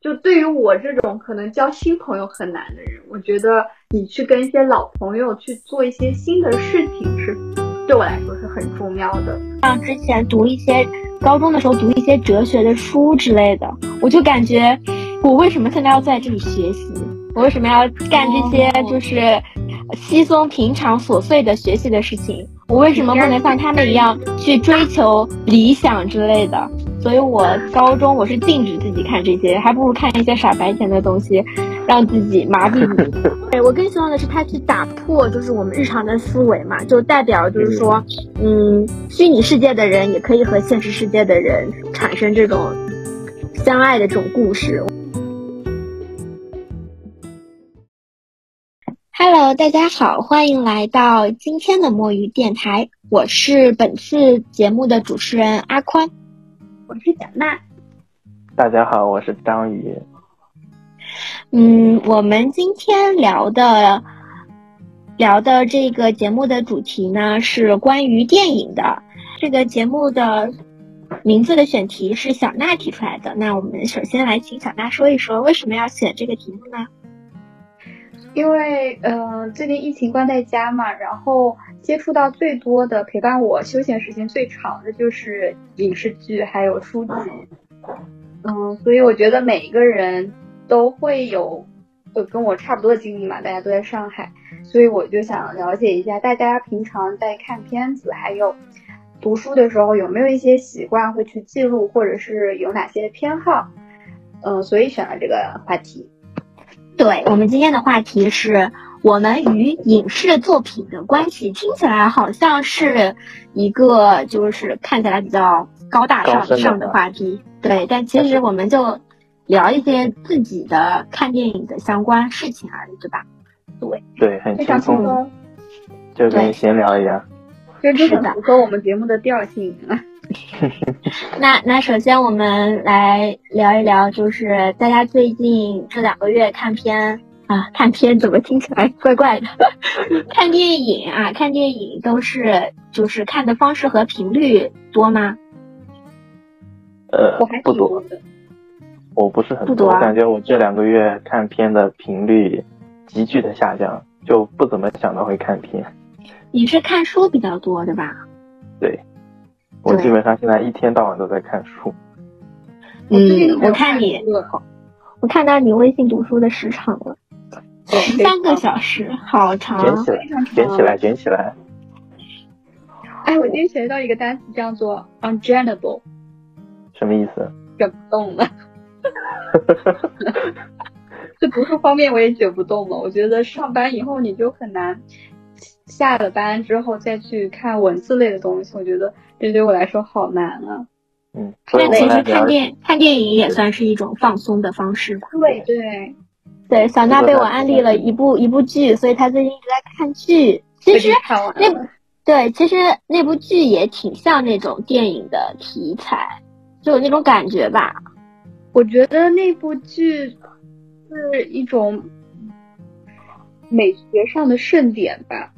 就对于我这种可能交新朋友很难的人，我觉得你去跟一些老朋友去做一些新的事情，是对我来说是很重要的。像之前读一些高中的时候读一些哲学的书之类的，我就感觉我为什么现在要在这里学习？我为什么要干这些就是稀松平常琐碎的学习的事情？我为什么不能像他们一样去追求理想之类的？所以我高中我是禁止自己看这些，还不如看一些傻白甜的东西，让自己麻痹自己。对我更希望的是他去打破就是我们日常的思维嘛，就代表就是说，嗯，虚拟世界的人也可以和现实世界的人产生这种相爱的这种故事。Hello，大家好，欢迎来到今天的墨鱼电台，我是本次节目的主持人阿宽，我是小娜。大家好，我是张宇。嗯，我们今天聊的聊的这个节目的主题呢是关于电影的。这个节目的名字的选题是小娜提出来的。那我们首先来请小娜说一说为什么要选这个题目呢？因为呃，最近疫情关在家嘛，然后接触到最多的陪伴我休闲时间最长的就是影视剧还有书籍，嗯，所以我觉得每一个人都会有呃跟我差不多的经历嘛，大家都在上海，所以我就想了解一下大家平常在看片子还有读书的时候有没有一些习惯会去记录，或者是有哪些偏好，嗯，所以选了这个话题。对我们今天的话题是我们与影视作品的关系，听起来好像是一个就是看起来比较高大上上的话题，对，但其实我们就聊一些自己的看电影的相关事情而已，对吧？对，对，很轻松，就跟闲聊一样，这是很符合我们节目的调性。那那首先我们来聊一聊，就是大家最近这两个月看片啊，看片怎么听起来怪怪的？看电影啊，看电影都是就是看的方式和频率多吗？呃，不多，我不是很多，我感觉我这两个月看片的频率急剧的下降，就不怎么想到会看片。你是看书比较多对吧？对。我基本上现在一天到晚都在看书。嗯，我看你，我看到你微信读书的时长了，三个小时，好长。卷起来，卷起来，卷起来。哎，我今天学到一个单词叫做 ungenable，什么意思？卷不动了。这读书方面我也卷不动了。我觉得上班以后你就很难。下了班之后再去看文字类的东西，我觉得这对我来说好难啊。嗯，那其实看电看电影也算是一种放松的方式吧。对对对，小娜被我安利了一部一部剧，所以她最近一直在看剧。其实那对，其实那部剧也挺像那种电影的题材，就有那种感觉吧。我觉得那部剧是一种美学上的盛典吧。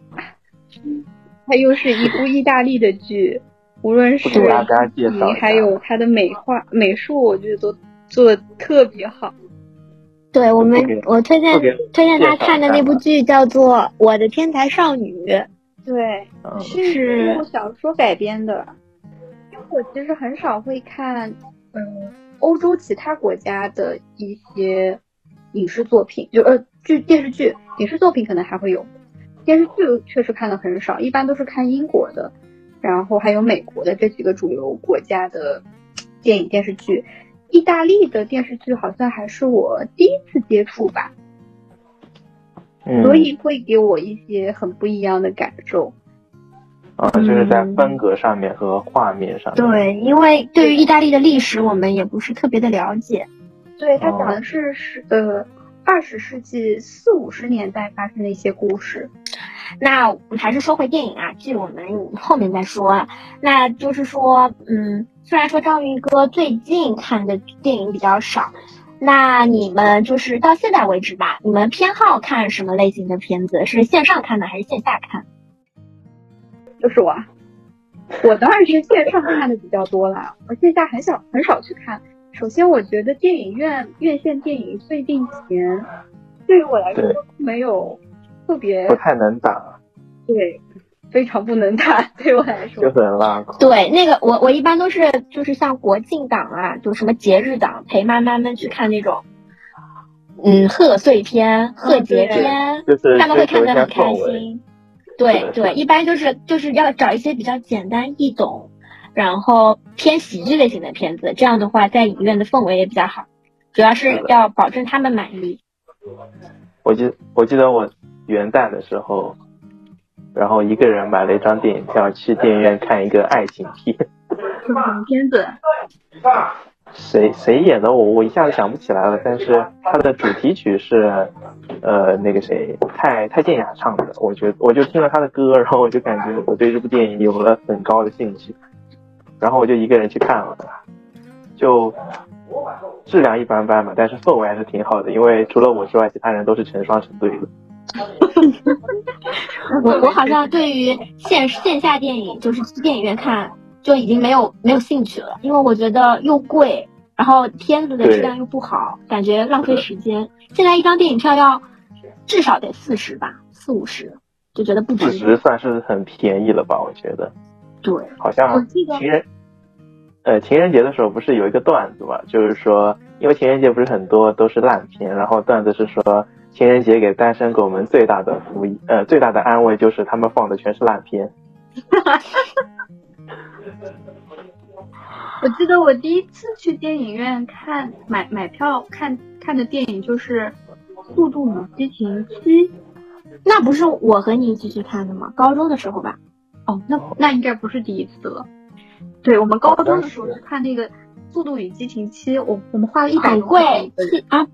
它又是一部意大利的剧，无论是你还有它的美化美术，我觉得都做的特别好。对我们，我推荐推荐他看的那部剧叫做《我的天才少女》。对，是小说改编的。因为我其实很少会看，嗯，欧洲其他国家的一些影视作品，就呃剧电视剧影视作品可能还会有。电视剧确实看的很少，一般都是看英国的，然后还有美国的这几个主流国家的电影电视剧。意大利的电视剧好像还是我第一次接触吧，所以会给我一些很不一样的感受。啊，就是在风格上面和画面上。对，因为对于意大利的历史，我们也不是特别的了解。对，它讲的是是呃。二十世纪四五十年代发生的一些故事，那我们还是说回电影啊，剧我们后面再说。那就是说，嗯，虽然说章鱼哥最近看的电影比较少，那你们就是到现在为止吧，你们偏好看什么类型的片子？是线上看的还是线下看？就是我，我当然是线上看的比较多啦，我线下很少很少去看。首先我觉得电影院院线电影最近几年，对于我来说没有特别不太能打，对，非常不能打，对我来说就很拉垮。对，那个我我一般都是就是像国庆档啊，就什么节日档，陪妈妈们去看那种，嗯，贺岁片、贺节片，就是他们会看得很开心。对对，一般就是就是要找一些比较简单易懂，然后偏喜剧类型的片子，这样的话在影院的氛围也比较好，主要是要保证他们满意。我记我记得我元旦的时候，然后一个人买了一张电影票去电影院看一个爱情片。什么片子？谁谁演的我我一下子想不起来了，但是它的主题曲是，呃那个谁蔡蔡健雅唱的，我觉得我就听了他的歌，然后我就感觉我对这部电影有了很高的兴趣，然后我就一个人去看了，就质量一般般嘛，但是氛围还是挺好的，因为除了我之外，其他人都是成双成对的。我我好像对于线线下电影就是去电影院看。就已经没有没有兴趣了，因为我觉得又贵，然后片子的质量又不好，感觉浪费时间。现在一张电影票要至少得四十吧，四五十，就觉得不值。四十算是很便宜了吧？我觉得。对。好像情人，呃，情人节的时候不是有一个段子嘛？就是说，因为情人节不是很多都是烂片，然后段子是说，情人节给单身狗们最大的福音，呃，最大的安慰就是他们放的全是烂片。我记得我第一次去电影院看买买票看看的电影就是《速度与激情七》，那不是我和你一起去看的吗？高中的时候吧。哦，那那应该不是第一次了。对我们高中的时候去看那个《速度与激情七》，我我们花了一百贵啊！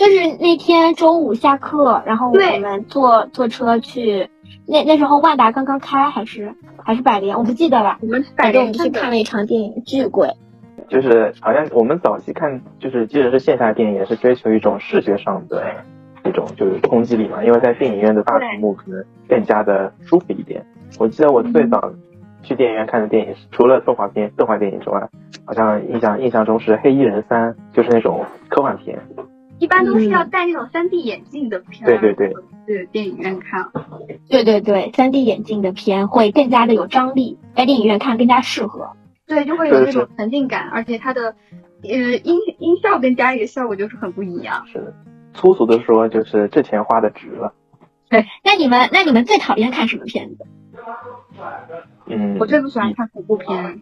就是那天周五下课，然后我们坐坐车去，那那时候万达刚刚开还是？还是百联，我不记得了。我们反正我们去看了一场电影，巨贵。就是好像我们早期看，就是即使是线下电影，也是追求一种视觉上的一种就是冲击力嘛。因为在电影院的大屏幕可能更加的舒服一点。我记得我最早去电影院看的电影，除了动画片、动画电影之外，好像印象印象中是《黑衣人三》，就是那种科幻片。一般都是要戴那种三 D 眼镜的片，对对对，去电影院看。对对对，三 D 眼镜的片会更加的有张力，在电影院看更加适合。对，就会有那种沉浸感，而且它的呃音音效跟家里的效果就是很不一样。是的，粗俗的说就是这钱花的值了。对，那你们那你们最讨厌看什么片子？嗯，我最不喜欢看恐怖片。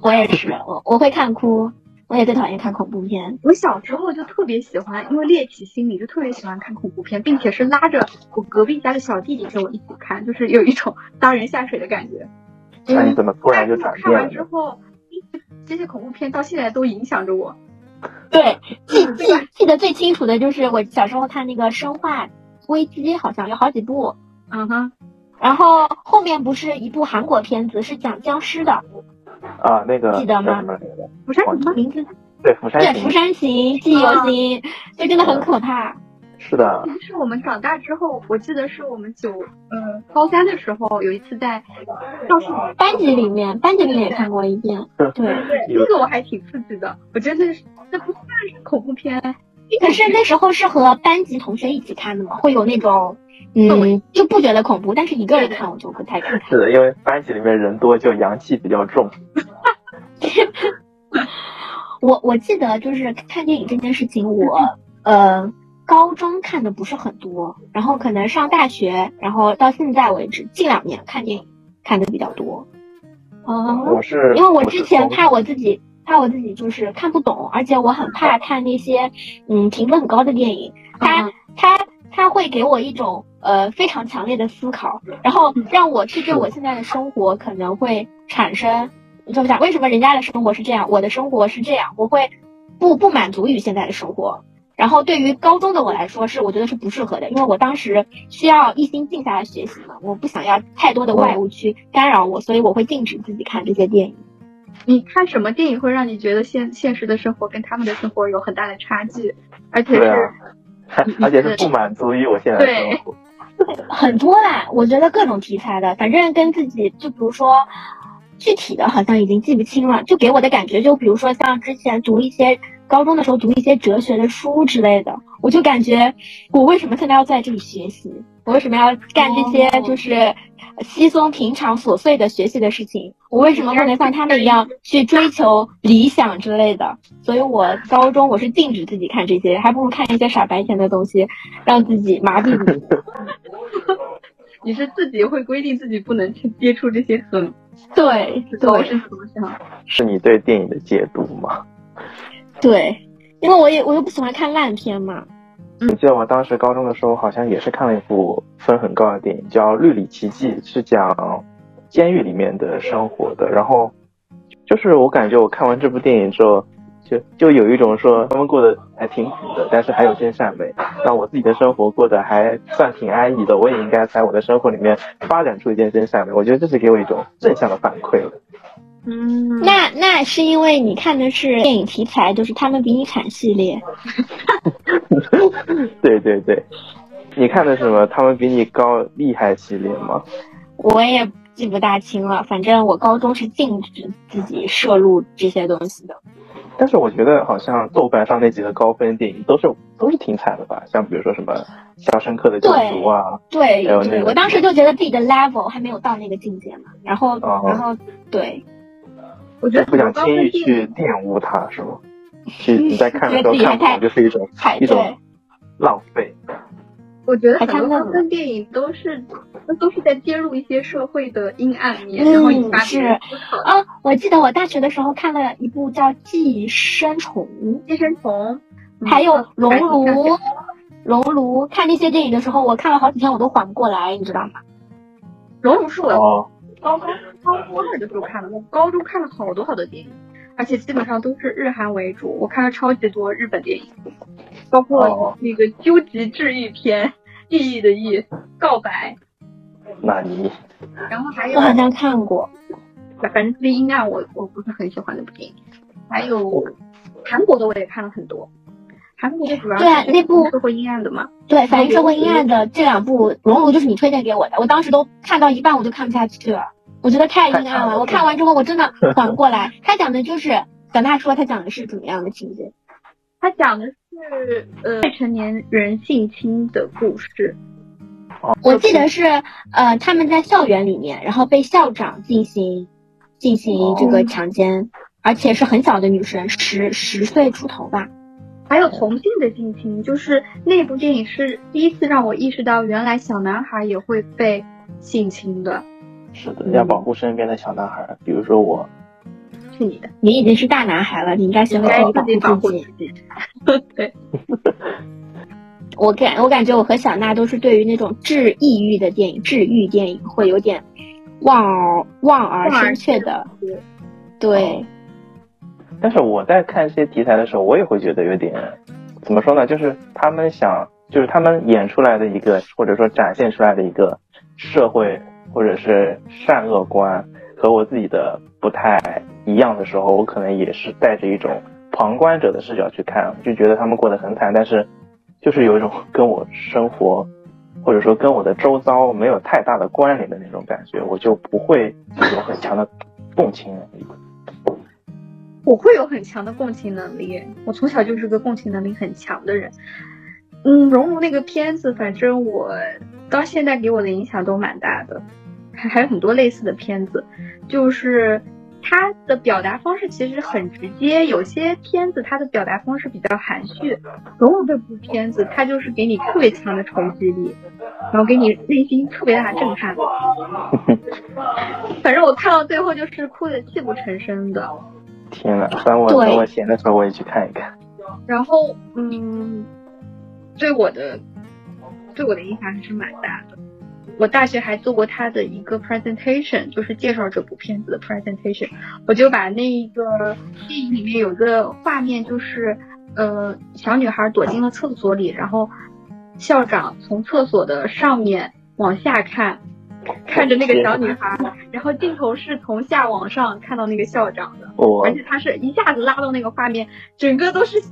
我也是，我我会看哭。我也最讨厌看恐怖片。我小时候就特别喜欢，因为猎奇心理，就特别喜欢看恐怖片，并且是拉着我隔壁家的小弟弟跟我一起看，就是有一种 搭人下水的感觉。那你怎么突然就转变了？看完之后，这些恐怖片到现在都影响着我。对，记记记得最清楚的就是我小时候看那个《生化危机》，好像有好几部。嗯哼。然后后面不是一部韩国片子，是讲僵尸的。啊，那个记得吗？釜山什么名字？对，釜山对釜山行，记忆犹新，就真的很可怕。是的。是我们长大之后，我记得是我们九呃高三的时候，有一次在教室班级里面，班级里面也看过一遍。对对，那个我还挺刺激的，我觉得那是那不算是恐怖片。可是那时候是和班级同学一起看的嘛，会有那种。嗯，就不觉得恐怖，但是一个人看我就不太敢看。是的，因为班级里面人多，就阳气比较重。我我记得就是看电影这件事情，我呃高中看的不是很多，然后可能上大学，然后到现在为止，近两年看电影看的比较多。哦，我是因为我之前怕我自己怕我自己就是看不懂，而且我很怕看那些嗯评分很高的电影，它它它会给我一种。呃，非常强烈的思考，然后让我去对我现在的生活可能会产生，怎么讲？为什么人家的生活是这样，我的生活是这样？我会不不满足于现在的生活。然后对于高中的我来说，是我觉得是不适合的，因为我当时需要一心静下来学习嘛，我不想要太多的外物去干扰我，所以我会禁止自己看这些电影。你看什么电影会让你觉得现现实的生活跟他们的生活有很大的差距，而且是，而且是不满足于我现在的生活。很多啦，我觉得各种题材的，反正跟自己就比如说，具体的好像已经记不清了。就给我的感觉，就比如说像之前读一些高中的时候读一些哲学的书之类的，我就感觉我为什么现在要在这里学习？我为什么要干这些就是稀松平常琐碎的学习的事情？我为什么不能像他们一样去追求理想之类的？所以我高中我是禁止自己看这些，还不如看一些傻白甜的东西，让自己麻痹自己。你是自己会规定自己不能去接触这些很对对是思想？是你对电影的解读吗？对，因为我也我又不喜欢看烂片嘛。我记得我当时高中的时候，好像也是看了一部分很高的电影，叫《绿里奇迹》，是讲监狱里面的生活的。然后就是我感觉我看完这部电影之后。就就有一种说他们过得还挺苦的，但是还有真善美。那我自己的生活过得还算挺安逸的，我也应该在我的生活里面发展出一件真善美。我觉得这是给我一种正向的反馈了。嗯，那那是因为你看的是电影题材，就是他们比你惨系列。对对对，你看的什么？他们比你高厉害系列吗？我也记不大清了，反正我高中是禁止自己摄入这些东西的。但是我觉得好像豆瓣上那几个高分电影都是都是挺惨的吧，像比如说什么《肖申克的救赎》啊，对，对，我当时就觉得自己的 level 还没有到那个境界嘛，然后然后对，我觉得不想轻易去玷污它，是吗？去你在看的时候看不懂就是一种一种浪费。我觉得很多高分电影都是，那都是在揭露一些社会的阴暗面，然后引发思考。啊，我记得我大学的时候看了一部叫《寄生虫》，寄生虫，还有《熔炉》，熔炉。看那些电影的时候，我看了好几天，我都缓不过来，你知道吗？熔炉是我高中高二的时候看的，我高中看了好多好多电影，而且基本上都是日韩为主，我看了超级多日本电影，包括那个《究极治愈篇》。意义的意，告白。那你。然后还有。我好像看过。反正特别阴暗，我我不是很喜欢那部电影。还有韩国的我也看了很多。韩国的主要对啊，那部社会阴暗的嘛。对，反映社会阴暗的这两部，《熔炉》就是你推荐给我的。我当时都看到一半，我就看不下去了。我觉得太阴暗了。我看完之后，我真的 缓不过来。他讲的就是小娜说他讲的是怎么样的情节？他讲的是呃未成年人性侵的故事。我记得是呃他们在校园里面，然后被校长进行进行这个强奸，而且是很小的女生，十十岁出头吧。还有同性的性侵，就是那部电影是第一次让我意识到，原来小男孩也会被性侵的。是的，要保护身边的小男孩，比如说我。是你的，你已经是大男孩了，你应该学会自己保护自己。对，我感我感觉我和小娜都是对于那种治抑郁的电影、治愈电影会有点望而望而生却的。对。但是我在看这些题材的时候，我也会觉得有点怎么说呢？就是他们想，就是他们演出来的一个，或者说展现出来的一个社会，或者是善恶观。和我自己的不太一样的时候，我可能也是带着一种旁观者的视角去看，就觉得他们过得很惨，但是就是有一种跟我生活或者说跟我的周遭没有太大的关联的那种感觉，我就不会有很强的共情能力。我会有很强的共情能力，我从小就是个共情能力很强的人。嗯，熔炉那个片子，反正我到现在给我的影响都蛮大的。还还有很多类似的片子，就是它的表达方式其实很直接，有些片子它的表达方式比较含蓄。融入这部片子，它就是给你特别强的冲击力，然后给你内心特别大的震撼。反正我看到最后就是哭的泣不成声的。天呐，等我等我闲的时候我也去看一看。然后，嗯，对我的对我的影响还是蛮大的。我大学还做过他的一个 presentation，就是介绍这部片子的 presentation。我就把那一个电影里面有个画面，就是呃小女孩躲进了厕所里，然后校长从厕所的上面往下看，看着那个小女孩，然后镜头是从下往上看到那个校长的，而且他是一下子拉到那个画面，整个都是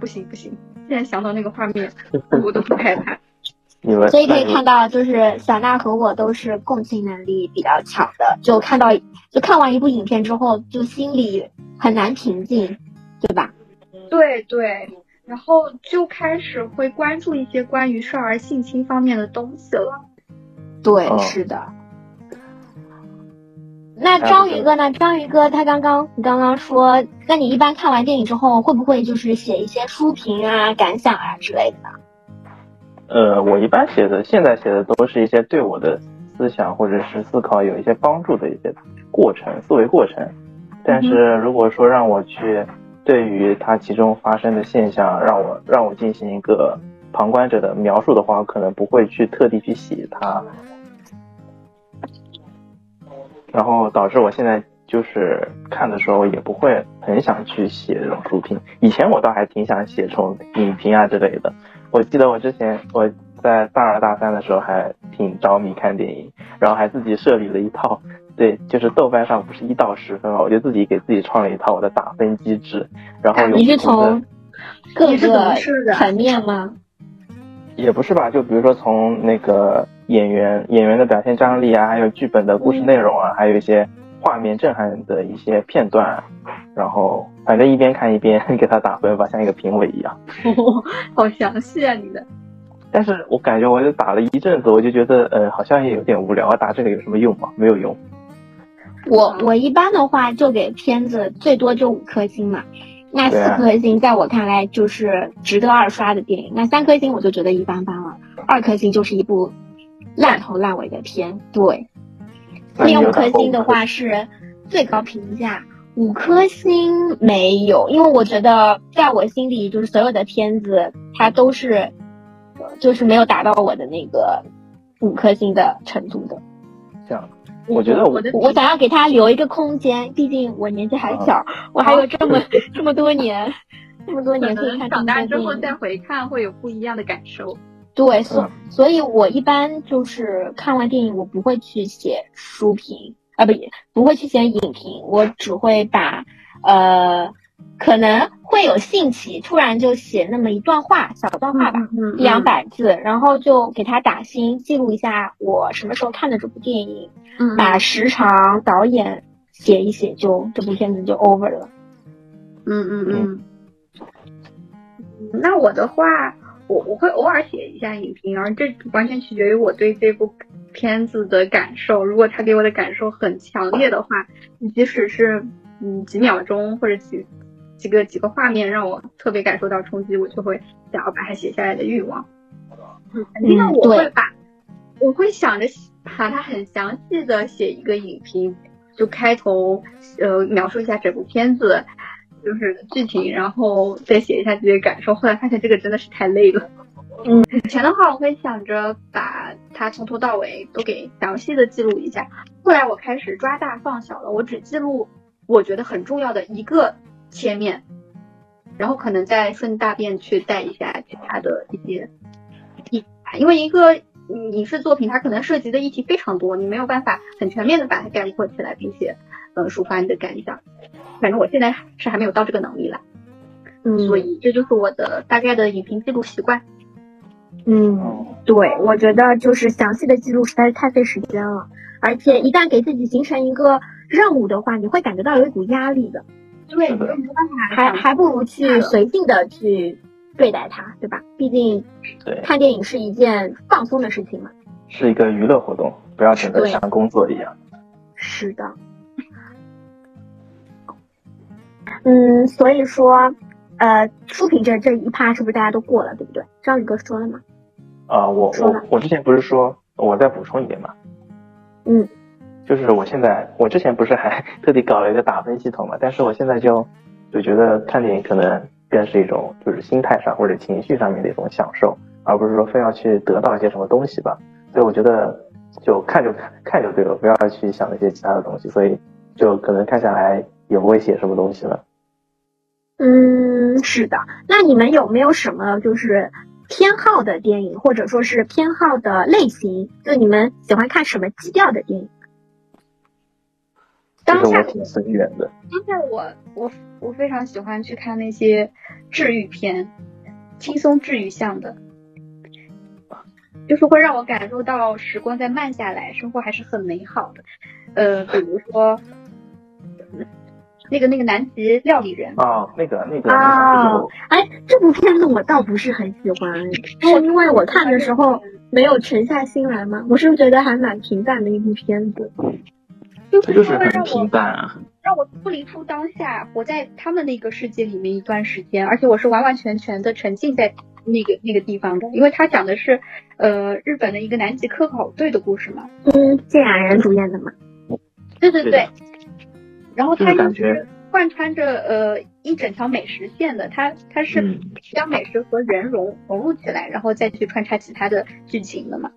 不行不行，现在想到那个画面我都不害怕。你们所以可以看到，就是小娜和我都是共情能力比较强的，就看到就看完一部影片之后，就心里很难平静，对吧？对对，然后就开始会关注一些关于少儿性侵方面的东西了。对，是的。那章鱼哥呢？章鱼哥他刚刚你刚刚说，那你一般看完电影之后，会不会就是写一些书评啊、感想啊之类的呢？呃，我一般写的，现在写的都是一些对我的思想或者是思考有一些帮助的一些过程、思维过程。但是如果说让我去对于它其中发生的现象，让我让我进行一个旁观者的描述的话，可能不会去特地去写它。然后导致我现在就是看的时候也不会很想去写这种书评。以前我倒还挺想写这种影评啊之类的。我记得我之前我在大二大三的时候还挺着迷看电影，然后还自己设立了一套，对，就是豆瓣上不是一到十分嘛，我就自己给自己创了一套我的打分机制。然后你是从各个层面吗？也不是吧，就比如说从那个。演员演员的表现张力啊，还有剧本的故事内容啊，还有一些画面震撼的一些片段，然后反正一边看一边给他打分吧，像一个评委一样。好详细啊，你的。但是我感觉我就打了一阵子，我就觉得呃好像也有点无聊啊，打这个有什么用吗？没有用。我我一般的话就给片子最多就五颗星嘛，那四颗星在我看来就是值得二刷的电影，那三颗星我就觉得一般般了，二颗星就是一部。烂头烂尾的片，对，那五颗星的话是最高评价，五颗星没有，因为我觉得在我心里就是所有的片子它都是，就是没有达到我的那个五颗星的程度的。这样，我觉得我我想要给他留一个空间，毕竟我年纪还小，我还有这么这么多年，这么多年可以看长大之后再回看会有不一样的感受。对，所所以，我一般就是看完电影，我不会去写书评啊，不，不会去写影评，我只会把，呃，可能会有兴起，突然就写那么一段话，小段话吧，一两百字，然后就给他打星，记录一下我什么时候看的这部电影，把时长、导演写一写，就这部片子就 over 了。嗯嗯嗯。那我的话。我我会偶尔写一下影评，而这完全取决于我对这部片子的感受。如果他给我的感受很强烈的话，即使是嗯几秒钟或者几几个几个画面让我特别感受到冲击，我就会想要把它写下来的欲望。嗯，那我会把我会想着把它很详细的写一个影评，就开头呃描述一下整部片子。就是剧情，然后再写一下自己的感受。后来发现这个真的是太累了。嗯，以前的话我会想着把它从头到尾都给详细的记录一下。后来我开始抓大放小了，我只记录我觉得很重要的一个切面，然后可能再顺大便去带一下其他的一些。因为一个影视作品它可能涉及的议题非常多，你没有办法很全面的把它概括起来，并且呃抒发你的感想。反正我现在是还没有到这个能力来，嗯，所以这就是我的大概的影评记录习惯。嗯，对，我觉得就是详细的记录实在是太费时间了，而且一旦给自己形成一个任务的话，你会感觉到有一股压力的。对，没办法，还还不如去随性的去对待它，对吧？毕竟，对，看电影是一件放松的事情嘛，是一个娱乐活动，不要整得像工作一样。是的。嗯，所以说，呃，书评这这一趴是不是大家都过了，对不对？张宇哥说了吗？啊，我我我之前不是说，我再补充一点嘛。嗯，就是我现在，我之前不是还 特地搞了一个打分系统嘛，但是我现在就就觉得看电影可能更是一种就是心态上或者情绪上面的一种享受，而不是说非要去得到一些什么东西吧。所以我觉得就看就看看就对了，不要去想那些其他的东西。所以就可能看下来也不会写什么东西了。嗯，是的。那你们有没有什么就是偏好的电影，或者说是偏好的类型？就你们喜欢看什么基调的电影？当下挺深远的。当下我我我非常喜欢去看那些治愈片，轻松治愈向的。就是会让我感受到时光在慢下来，生活还是很美好的。呃，比如说那个那个南极料理人哦，那个那个哦，哎，这部片子我倒不是很喜欢，是因为我看的时候没有沉下心来吗？我是觉得还蛮平淡的一部片子，这就是很平淡啊。让我脱离出当下，活在他们那个世界里面一段时间，而且我是完完全全的沉浸在那个那个地方的，因为他讲的是呃日本的一个南极科考队的故事嘛，嗯，健雅人主演的嘛，对对对，然后他感觉贯穿着呃一整条美食线的，他他是将美食和人融融入起来，然后再去穿插其他的剧情的嘛。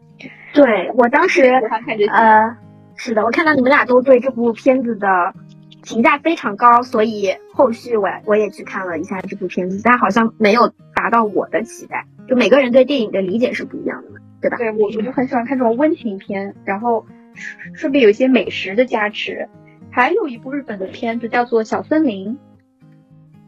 对我当时呃是的，我看到你们俩都对这部片子的。评价非常高，所以后续我我也去看了一下这部片子，但好像没有达到我的期待。就每个人对电影的理解是不一样的嘛，对吧？对，我我就很喜欢看这种温情片，然后顺便有一些美食的加持。还有一部日本的片子叫做《小森林》，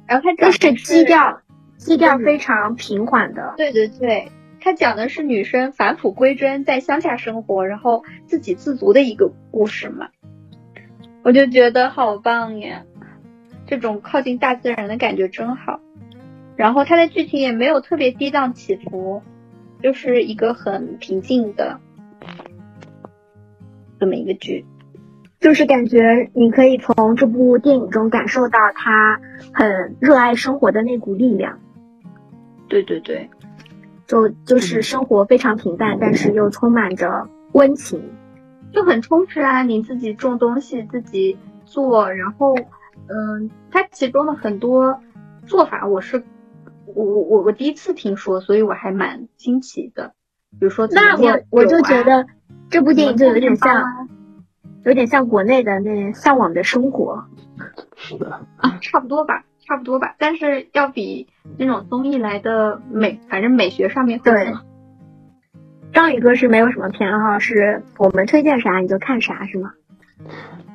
然后它就是基调基调非常平缓的。对对对，它讲的是女生返璞归真，在乡下生活，然后自给自足的一个故事嘛。我就觉得好棒呀，这种靠近大自然的感觉真好。然后它的剧情也没有特别跌宕起伏，就是一个很平静的这么一个剧，就是感觉你可以从这部电影中感受到他很热爱生活的那股力量。对对对，就就是生活非常平淡，但是又充满着温情。就很充实啊！你自己种东西，自己做，然后，嗯，它其中的很多做法，我是我我我我第一次听说，所以我还蛮惊奇的。比如说，那我我就觉得这部电影就有点像，有点像国内的那向往的生活。是的啊，差不多吧，差不多吧，但是要比那种综艺来的美，反正美学上面对。张宇哥是没有什么偏好，是我们推荐啥你就看啥，是吗？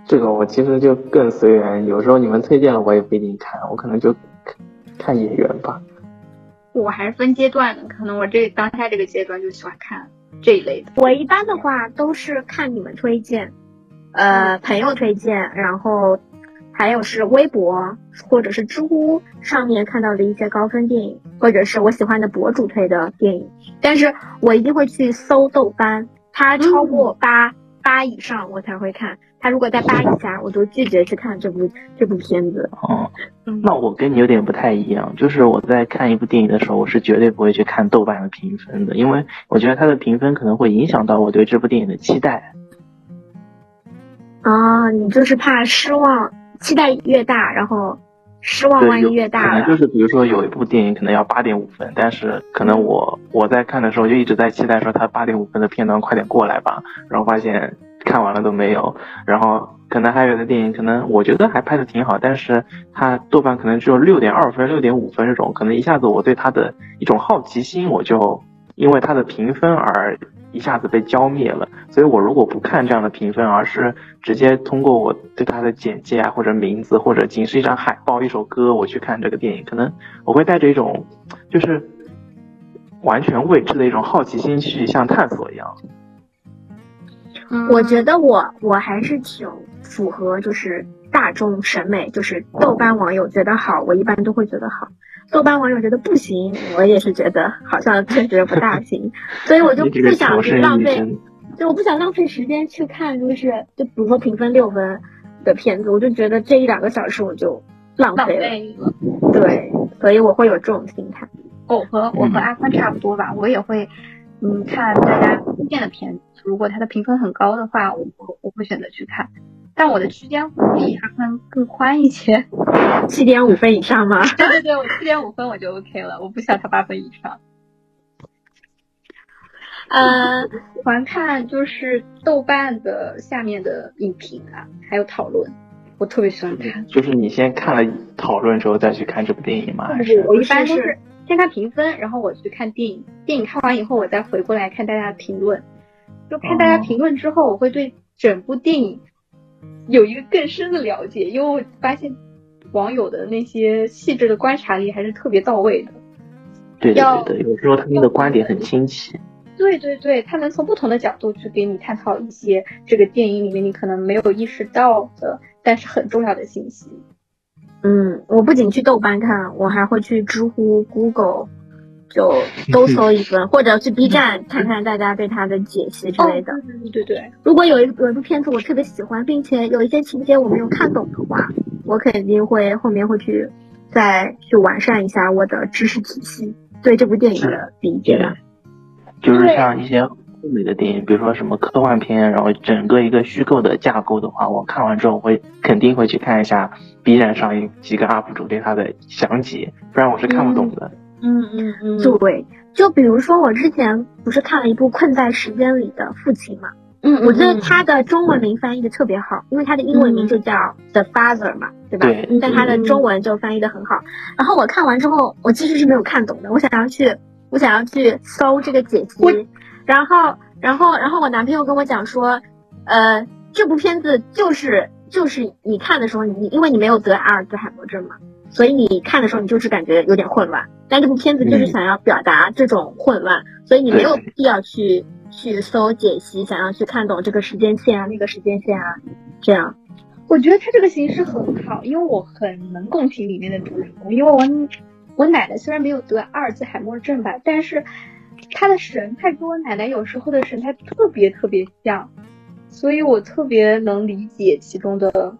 这个我其实就更随缘，有时候你们推荐了我也不一定看，我可能就看演员吧。我还是分阶段的，可能我这当下这个阶段就喜欢看这一类的。我一般的话都是看你们推荐，呃，朋友推荐，然后。还有是微博或者是知乎上面看到的一些高分电影，或者是我喜欢的博主推的电影，但是我一定会去搜豆瓣，它超过八八以上我才会看，它如果在八以下，我就拒绝去看这部这部片子。哦，那我跟你有点不太一样，就是我在看一部电影的时候，我是绝对不会去看豆瓣的评分的，因为我觉得它的评分可能会影响到我对这部电影的期待。啊，你就是怕失望。期待越大，然后失望万一越大。可能就是比如说有一部电影可能要八点五分，但是可能我我在看的时候就一直在期待说它八点五分的片段快点过来吧，然后发现看完了都没有。然后可能还有的电影可能我觉得还拍的挺好，但是它豆瓣可能只有六点二分、六点五分这种，可能一下子我对它的一种好奇心我就因为它的评分而。一下子被浇灭了，所以我如果不看这样的评分，而是直接通过我对它的简介啊，或者名字，或者仅是一张海报、一首歌，我去看这个电影，可能我会带着一种就是完全未知的一种好奇心去像探索一样。我觉得我我还是挺符合就是大众审美，就是豆瓣网友觉得好，我一般都会觉得好。豆瓣网友觉得不行，我也是觉得好像确实不大行，所以我就不想去浪费，就我不想浪费时间去看，就是就比如说评分六分的片子，我就觉得这一两个小时我就浪费了，对，所以我会有这种心态。我和我和阿宽差不多吧，我也会嗯看大家推荐的片子，如果它的评分很高的话，我我我会选择去看。但我的区间会比阿宽更宽一些，七点五分以上吗？对对对，我七点五分我就 OK 了，我不需要他八分以上。呃，喜欢看就是豆瓣的下面的影评啊，还有讨论，我特别喜欢看。就是你先看了讨论之后再去看这部电影吗？不是，我一般都是先看评分，然后我去看电影，电影看完以后我再回过来看大家的评论，就看大家评论之后，我会对整部电影。有一个更深的了解，因为我发现网友的那些细致的观察力还是特别到位的。对对，对的，有时候他们的观点很清奇。对对对，他能从不同的角度去给你探讨一些这个电影里面你可能没有意识到的，但是很重要的信息。嗯，我不仅去豆瓣看，我还会去知乎、Google，就都搜一份，或者去 B 站看看大家对它的解析之类的。对对对，如果有一有一部片子我特别喜欢，并且有一些情节我没有看懂的话，我肯定会后面会去再去完善一下我的知识体系，对这部电影的理解。就是像一些欧美的电影，比如说什么科幻片，然后整个一个虚构的架构的话，我看完之后会肯定会去看一下 B 站上一几个 UP 主对它的详解，不然我是看不懂的。嗯嗯嗯嗯，对，就比如说我之前不是看了一部《困在时间里的父亲》嘛，嗯，我觉得他的中文名翻译的特别好，因为他的英文名就叫 The Father 嘛，对吧？对。但他的中文就翻译的很好。然后我看完之后，我其实是没有看懂的，我想要去。我想要去搜这个解析，然后，然后，然后我男朋友跟我讲说，呃，这部片子就是就是你看的时候，你因为你没有得阿尔兹海默症嘛，所以你看的时候你就是感觉有点混乱。但这部片子就是想要表达这种混乱，所以你没有必要去去搜解析，想要去看懂这个时间线啊，那个时间线啊，这样。我觉得他这个形式很好，因为我很能共情里面的主人公，因为我。我奶奶虽然没有得阿尔兹海默症吧，但是她的神态跟我奶奶有时候的神态特别特别像，所以我特别能理解其中的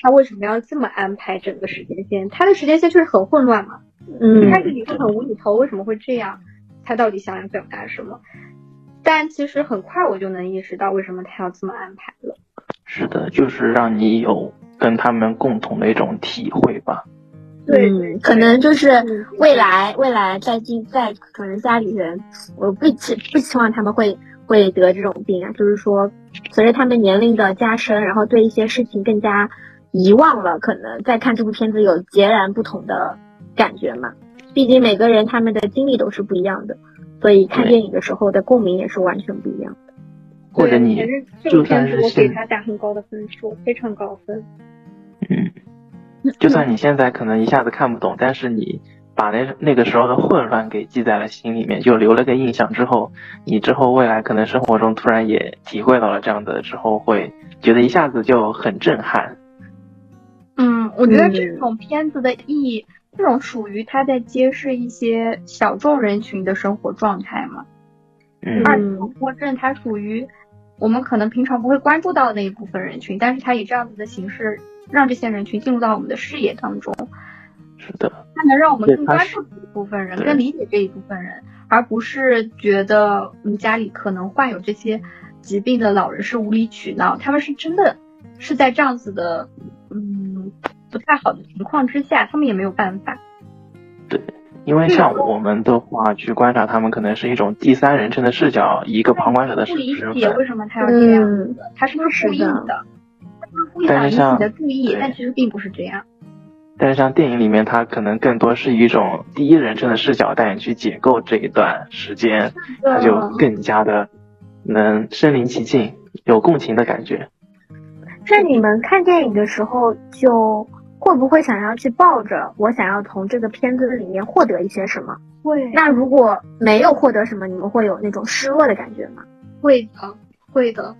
他为什么要这么安排整个时间线。他的时间线确实很混乱嘛，嗯，开始你会很无厘头，为什么会这样？他到底想要表达什么？但其实很快我就能意识到为什么他要这么安排了。是的，就是让你有跟他们共同的一种体会吧。嗯，可能就是未来，未来在进在可能家里人，我不期不希望他们会会得这种病啊。就是说，随着他们年龄的加深，然后对一些事情更加遗忘了，可能在看这部片子有截然不同的感觉嘛。毕竟每个人他们的经历都是不一样的，所以看电影的时候的共鸣也是完全不一样的。或者你就算是我给他打很高的分数，非常高分。嗯。就算你现在可能一下子看不懂，但是你把那那个时候的混乱给记在了心里面，就留了个印象之后，你之后未来可能生活中突然也体会到了这样的之后，会觉得一下子就很震撼。嗯，我觉得这种片子的意义，这种属于他在揭示一些小众人群的生活状态嘛。嗯。二强迫症它属于我们可能平常不会关注到的那一部分人群，但是它以这样子的形式。让这些人群进入到我们的视野当中，是的，它能让我们更关注这一部分人，更理解这一部分人，而不是觉得我们家里可能患有这些疾病的老人是无理取闹，他们是真的是在这样子的，嗯，不太好的情况之下，他们也没有办法。对，因为像我们的话去观察他们，可能是一种第三人称的视角，一个旁观者的视角。不理解为什么他要这样子，他是不是故意的？但是像的注意，但其实并不是这样。但是像电影里面，它可能更多是一种第一人称的视角带你去解构这一段时间，它就更加的能身临其境，有共情的感觉。在你们看电影的时候，就会不会想要去抱着我想要从这个片子里面获得一些什么？会。那如果没有获得什么，你们会有那种失落的感觉吗？会的，会的。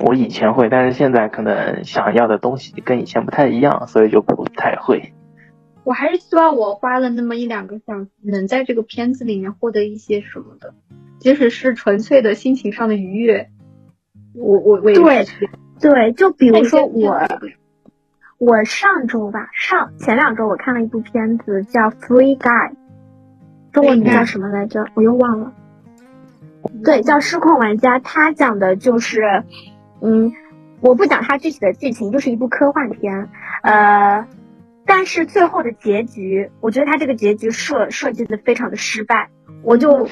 我以前会，但是现在可能想要的东西跟以前不太一样，所以就不太会。我还是希望我花了那么一两个小时，能在这个片子里面获得一些什么的，即使是纯粹的心情上的愉悦。我我我也对对，就比如说我我上周吧，上前两周我看了一部片子叫《Free Guy》，中文名叫什么来着？我又忘了。对，叫《失控玩家》，他讲的就是。嗯，我不讲它具体的剧情，就是一部科幻片，呃，但是最后的结局，我觉得它这个结局设设计的非常的失败，我就，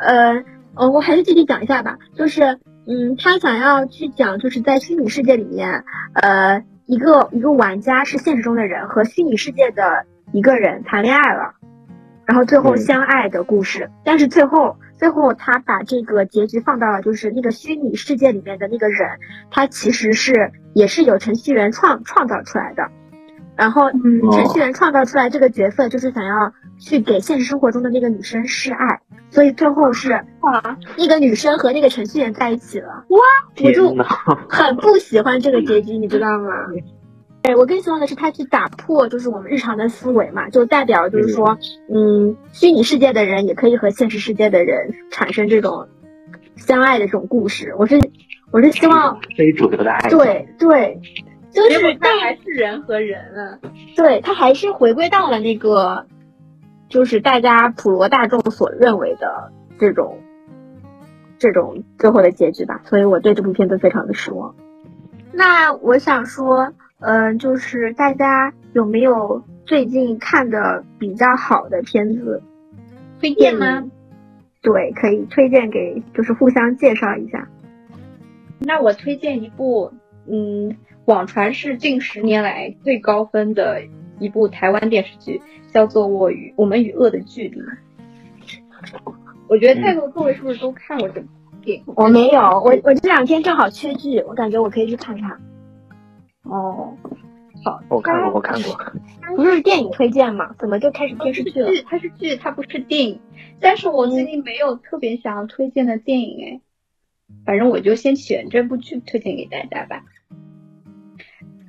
呃，呃，我还是具体讲一下吧，就是，嗯，他想要去讲，就是在虚拟世界里面，呃，一个一个玩家是现实中的人和虚拟世界的一个人谈恋爱了，然后最后相爱的故事，但是最后。最后，他把这个结局放到了就是那个虚拟世界里面的那个人，他其实是也是有程序员创创造出来的。然后，嗯程序员创造出来这个角色，就是想要去给现实生活中的那个女生示爱，所以最后是啊，那个女生和那个程序员在一起了。哇，我就很不喜欢这个结局，你知道吗？对，我更希望的是他去打破，就是我们日常的思维嘛，就代表就是说，嗯，虚拟世界的人也可以和现实世界的人产生这种相爱的这种故事。我是我是希望非主流的爱。对对，就是但还是人和人啊。对他还是回归到了那个，就是大家普罗大众所认为的这种这种最后的结局吧。所以我对这部片子非常的失望。那我想说。嗯，就是大家有没有最近看的比较好的片子推荐吗？对，可以推荐给，就是互相介绍一下。那我推荐一部，嗯，网传是近十年来最高分的一部台湾电视剧，叫做《我与我们与恶的距离》。我觉得在座各位是不是都看过这部电影？我没有，我我这两天正好缺剧，我感觉我可以去看看。哦，好，我看过，我看过，不是电影推荐吗？怎么就开始电视剧了？它是剧，它不是电影。但是我最近没有特别想要推荐的电影哎，反正我就先选这部剧推荐给大家吧。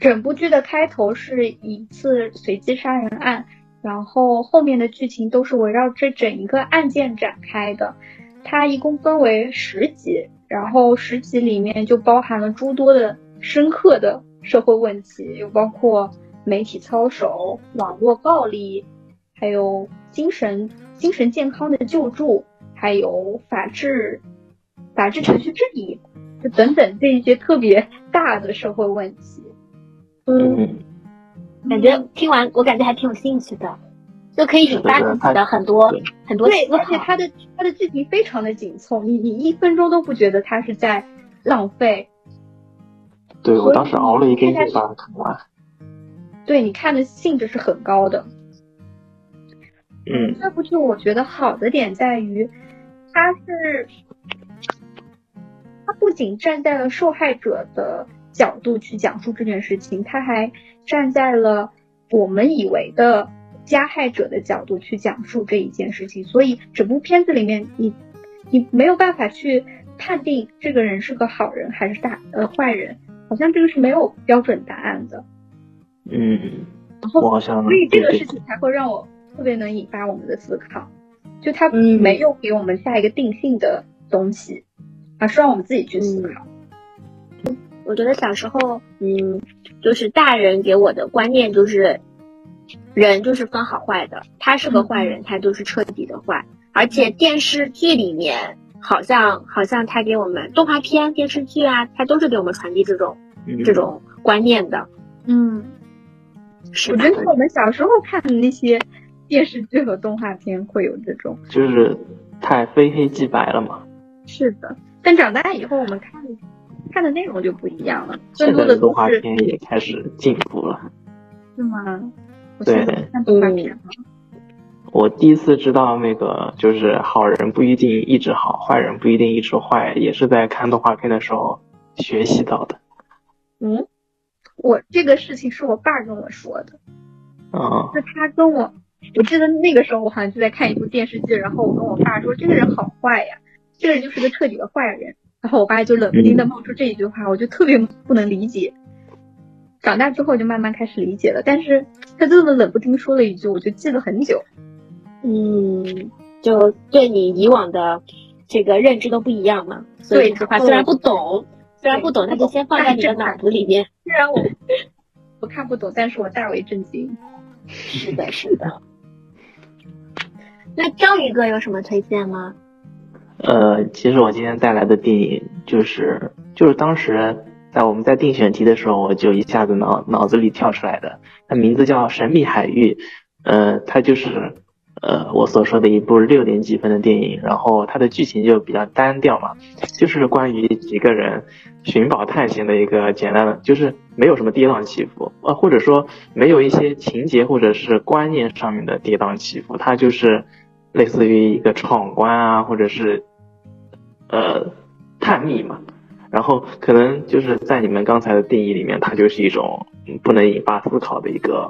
整部剧的开头是一次随机杀人案，然后后面的剧情都是围绕这整一个案件展开的。它一共分为十集，然后十集里面就包含了诸多的深刻的。社会问题又包括媒体操守、网络暴力，还有精神精神健康的救助，还有法治法治程序正义，就等等这一些特别大的社会问题。嗯，感觉听完我感觉还挺有兴趣的，就可以引发自己的很多很多对，而且它的它的剧情非常的紧凑，你你一分钟都不觉得它是在浪费。对，我当时熬了一个夜把它看完。对你看的兴致是很高的。嗯。这部剧我觉得好的点在于，它是，它不仅站在了受害者的角度去讲述这件事情，他还站在了我们以为的加害者的角度去讲述这一件事情。所以整部片子里面，你你没有办法去判定这个人是个好人还是大呃坏人。好像这个是没有标准答案的，嗯，然后好像所以这个事情才会让我特别能引发我们的思考，就他没有给我们下一个定性的东西，而是让我们自己去思考。我觉得小时候，嗯，就是大人给我的观念就是，人就是分好坏的，他是个坏人，他就是彻底的坏，而且电视剧里面。好像好像他给我们动画片、电视剧啊，他都是给我们传递这种这种观念的。嗯，我觉得我们小时候看的那些电视剧和动画片会有这种，就是太非黑即白了嘛。是的，但长大以后我们看看的内容就不一样了。现在的动画片也开始进步了。是吗？对，看动画片了。我第一次知道那个就是好人不一定一直好，坏人不一定一直坏，也是在看动画片的时候学习到的。嗯，我这个事情是我爸跟我说的。啊。那他跟我，我记得那个时候我好像就在看一部电视剧，然后我跟我爸说这个人好坏呀，这个人就是个彻底的坏人。然后我爸就冷不丁的冒出这一句话，我就特别不能理解。长大之后就慢慢开始理解了，但是他这么冷不丁说了一句，我就记了很久。嗯，就对你以往的这个认知都不一样嘛，所以这句话虽然不懂，虽然不懂，那就先放在你的脑子里面。虽然我 我看不懂，但是我大为震惊。是的，是的。那章鱼哥有什么推荐吗？呃，其实我今天带来的电影就是就是当时在我们在定选题的时候，我就一下子脑脑子里跳出来的，它名字叫《神秘海域》，呃，它就是。呃，我所说的一部六点几分的电影，然后它的剧情就比较单调嘛，就是关于几个人寻宝探险的一个简单的，就是没有什么跌宕起伏，呃，或者说没有一些情节或者是观念上面的跌宕起伏，它就是类似于一个闯关啊，或者是呃探秘嘛，然后可能就是在你们刚才的定义里面，它就是一种不能引发思考的一个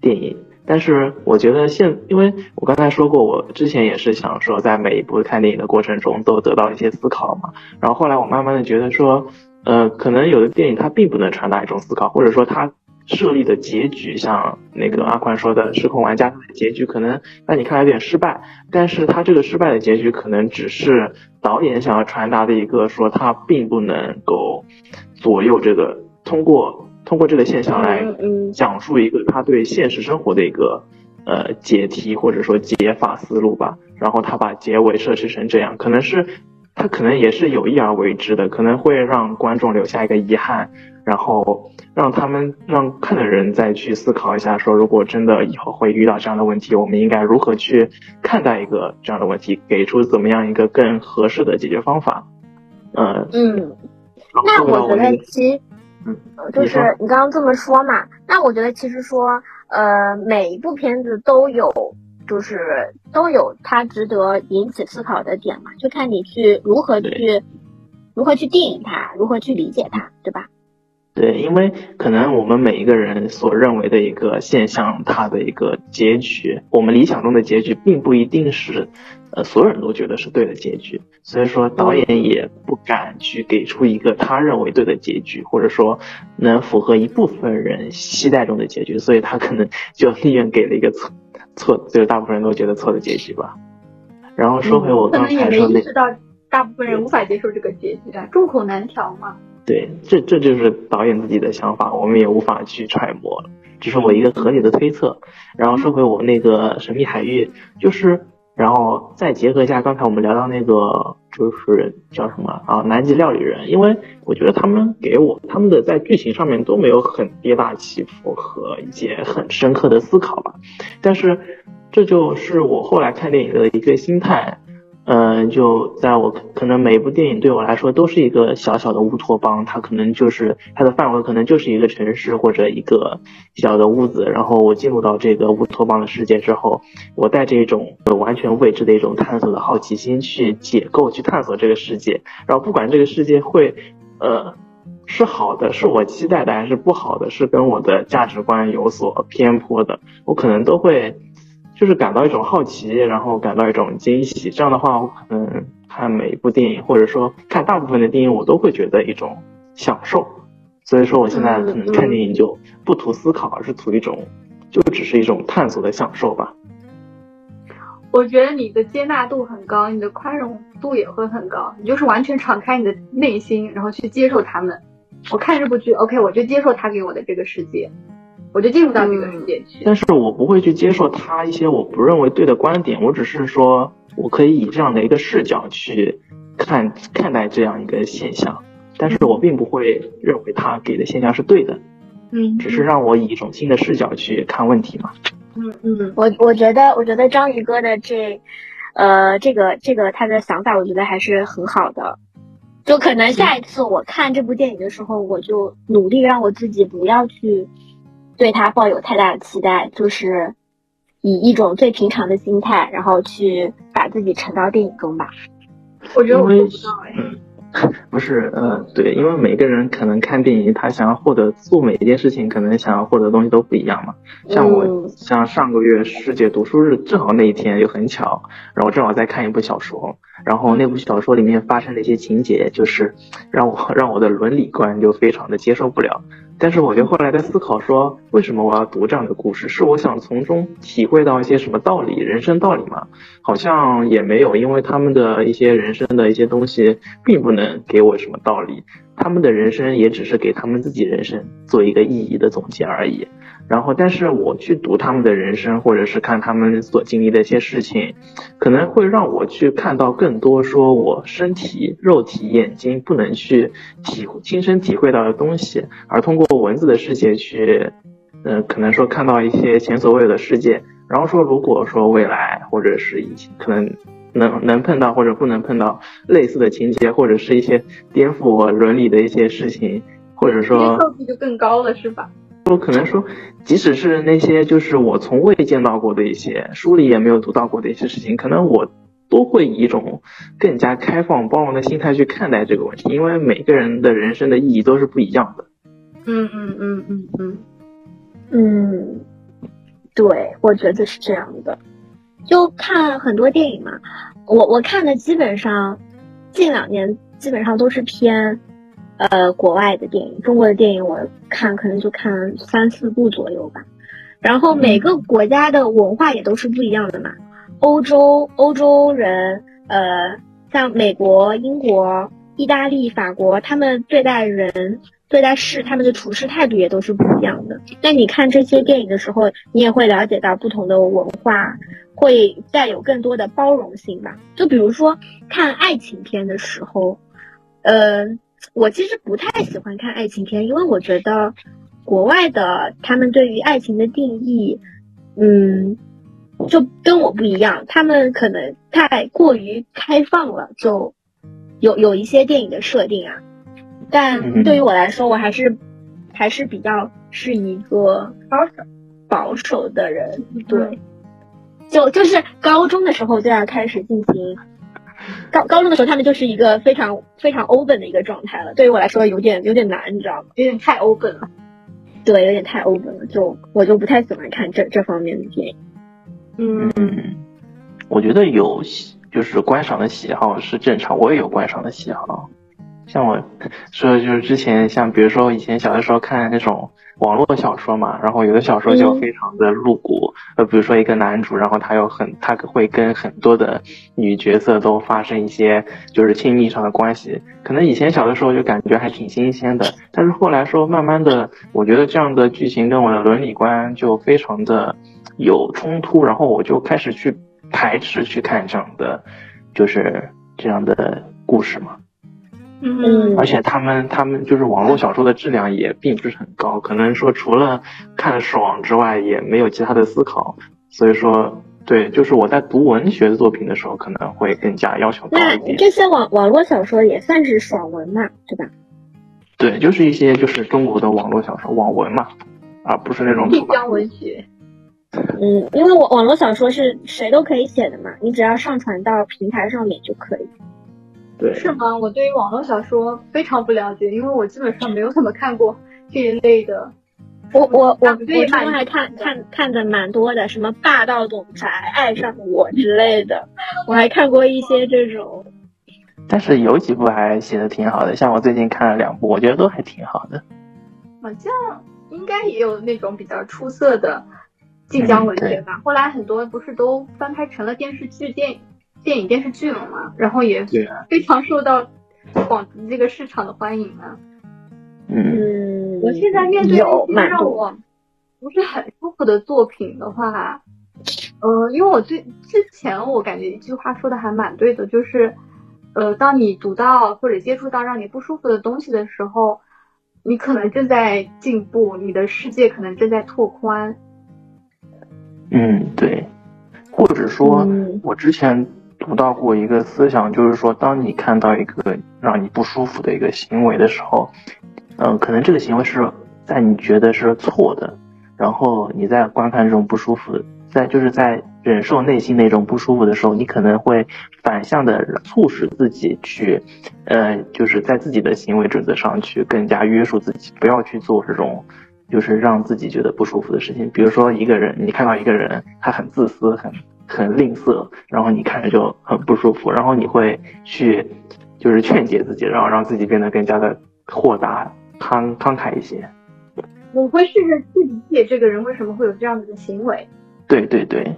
电影。但是我觉得现，因为我刚才说过，我之前也是想说，在每一部看电影的过程中都得到一些思考嘛。然后后来我慢慢的觉得说，呃，可能有的电影它并不能传达一种思考，或者说它设立的结局，像那个阿宽说的《失控玩家》的结局，可能在你看来有点失败，但是他这个失败的结局，可能只是导演想要传达的一个，说他并不能够左右这个通过。通过这个现象来讲述一个他对现实生活的一个呃解题或者说解法思路吧，然后他把结尾设置成这样，可能是他可能也是有意而为之的，可能会让观众留下一个遗憾，然后让他们让看的人再去思考一下，说如果真的以后会遇到这样的问题，我们应该如何去看待一个这样的问题，给出怎么样一个更合适的解决方法。嗯嗯，那我觉得其。嗯，就是你刚刚这么说嘛，那我觉得其实说，呃，每一部片子都有，就是都有它值得引起思考的点嘛，就看你去如何去，如何去定义它，如何去理解它，对吧？对，因为可能我们每一个人所认为的一个现象，它的一个结局，我们理想中的结局，并不一定是，呃，所有人都觉得是对的结局。所以说，导演也不敢去给出一个他认为对的结局，或者说能符合一部分人期待中的结局，所以他可能 就宁愿给了一个错错，就是大部分人都觉得错的结局吧。然后说回我刚才说那，意识到大部分人无法接受这个结局啊，众口难调嘛。对，这这就是导演自己的想法，我们也无法去揣摩，这是我一个合理的推测。然后说回我那个神秘海域，就是，然后再结合一下刚才我们聊到那个，就是叫什么啊，南极料理人，因为我觉得他们给我他们的在剧情上面都没有很跌宕起伏和一些很深刻的思考吧，但是这就是我后来看电影的一个心态。嗯，就在我可能每一部电影对我来说都是一个小小的乌托邦，它可能就是它的范围可能就是一个城市或者一个小的屋子，然后我进入到这个乌托邦的世界之后，我带着一种完全未知的一种探索的好奇心去解构、去探索这个世界，然后不管这个世界会，呃，是好的，是我期待的，还是不好的，是跟我的价值观有所偏颇的，我可能都会。就是感到一种好奇，然后感到一种惊喜。这样的话，我可能看每一部电影，或者说看大部分的电影，我都会觉得一种享受。所以说，我现在可能看电影就不图思考，而是图一种，就只是一种探索的享受吧。我觉得你的接纳度很高，你的宽容度也会很高。你就是完全敞开你的内心，然后去接受他们。我看这部剧，OK，我就接受他给我的这个世界。我就进入到这个世界去，但是我不会去接受他一些我不认为对的观点，我只是说我可以以这样的一个视角去看看待这样一个现象，但是我并不会认为他给的现象是对的，嗯，只是让我以一种新的视角去看问题嘛，嗯嗯，我我觉得我觉得章鱼哥的这，呃，这个这个他的想法，我觉得还是很好的，就可能下一次我看这部电影的时候，我就努力让我自己不要去。对他抱有太大的期待，就是以一种最平常的心态，然后去把自己沉到电影中吧。我觉得我做不到哎。不是，呃，对，因为每个人可能看电影，他想要获得做每一件事情，可能想要获得的东西都不一样嘛。像我，像上个月世界读书日，正好那一天又很巧，然后正好在看一部小说，然后那部小说里面发生的一些情节，就是让我让我的伦理观就非常的接受不了。但是我就后来在思考说，为什么我要读这样的故事？是我想从中体会到一些什么道理，人生道理吗？好像也没有，因为他们的一些人生的一些东西，并不能给我什么道理。他们的人生也只是给他们自己人生做一个意义的总结而已。然后，但是我去读他们的人生，或者是看他们所经历的一些事情，可能会让我去看到更多说我身体、肉体、眼睛不能去体亲身体会到的东西，而通过文字的世界去，嗯，可能说看到一些前所未有的世界。然后说，如果说未来或者是以前可能能能碰到或者不能碰到类似的情节，或者是一些颠覆我伦理的一些事情，或者说接受度就更高了，是吧？我可能说，即使是那些就是我从未见到过的一些书里也没有读到过的一些事情，可能我都会以一种更加开放包容的心态去看待这个问题，因为每个人的人生的意义都是不一样的。嗯嗯嗯嗯嗯嗯，对，我觉得是这样的。就看很多电影嘛，我我看的基本上近两年基本上都是偏呃国外的电影，中国的电影我看可能就看三四部左右吧。然后每个国家的文化也都是不一样的嘛，欧洲欧洲人呃像美国、英国、意大利、法国，他们对待人。对待事，他们的处事态度也都是不一样的。那你看这些电影的时候，你也会了解到不同的文化，会带有更多的包容性吧。就比如说看爱情片的时候，呃，我其实不太喜欢看爱情片，因为我觉得国外的他们对于爱情的定义，嗯，就跟我不一样。他们可能太过于开放了，就有有一些电影的设定啊。但对于我来说，我还是还是比较是一个保守保守的人。对，就就是高中的时候就要开始进行 高高中的时候，他们就是一个非常非常 open 的一个状态了。对于我来说，有点有点难，你知道吗？有点太 open 了。对，有点太 open 了，就我就不太喜欢看这这方面的电影。嗯，我觉得有就是观赏的喜好是正常，我也有观赏的喜好。像我说的，就是之前像比如说以前小的时候看那种网络小说嘛，然后有的小说就非常的露骨，呃，比如说一个男主，然后他有很他会跟很多的女角色都发生一些就是亲密上的关系，可能以前小的时候就感觉还挺新鲜的，但是后来说慢慢的，我觉得这样的剧情跟我的伦理观就非常的有冲突，然后我就开始去排斥去看这样的就是这样的故事嘛。嗯，而且他们他们就是网络小说的质量也并不是很高，可能说除了看爽之外，也没有其他的思考。所以说，对，就是我在读文学作品的时候，可能会更加要求高一点。这些网网络小说也算是爽文嘛，对吧？对，就是一些就是中国的网络小说网文嘛，而不是那种晋江文学。嗯，因为网网络小说是谁都可以写的嘛，你只要上传到平台上面就可以。对，是吗？我对于网络小说非常不了解，因为我基本上没有怎么看过这一类的。我我我我之前还看看看的蛮多的，什么霸道总裁爱上我之类的，我还看过一些这种。但是有几部还写的挺好的，像我最近看了两部，我觉得都还挺好的。好像应该也有那种比较出色的晋江文学吧，后来很多不是都翻拍成了电视剧电影。电影电视剧了嘛，然后也非常受到广这个市场的欢迎啊。嗯，我现在面对一些让我不是很舒服的作品的话，呃，因为我最之前我感觉一句话说的还蛮对的，就是呃，当你读到或者接触到让你不舒服的东西的时候，你可能正在进步，你的世界可能正在拓宽。嗯，对，或者说，我之前。读到过一个思想，就是说，当你看到一个让你不舒服的一个行为的时候，嗯，可能这个行为是在你觉得是错的，然后你在观看这种不舒服，在就是在忍受内心那种不舒服的时候，你可能会反向的促使自己去，呃，就是在自己的行为准则上去更加约束自己，不要去做这种就是让自己觉得不舒服的事情。比如说，一个人你看到一个人他很自私，很。很吝啬，然后你看着就很不舒服，然后你会去，就是劝解自己，然后让自己变得更加的豁达、慷慷慨一些。我会试着去理解这个人为什么会有这样子的行为。对对对，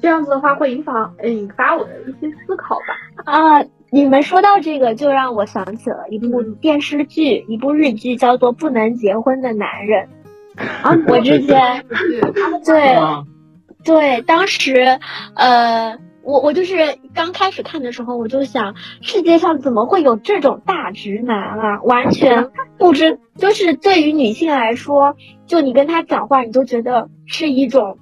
这样子的话会引发引发我的一些思考吧。啊，你们说到这个，就让我想起了一部电视剧，一部日剧，叫做《不能结婚的男人》。啊，我之前 对。对，当时，呃，我我就是刚开始看的时候，我就想，世界上怎么会有这种大直男啊？完全 不知，就是对于女性来说，就你跟他讲话，你都觉得是一种，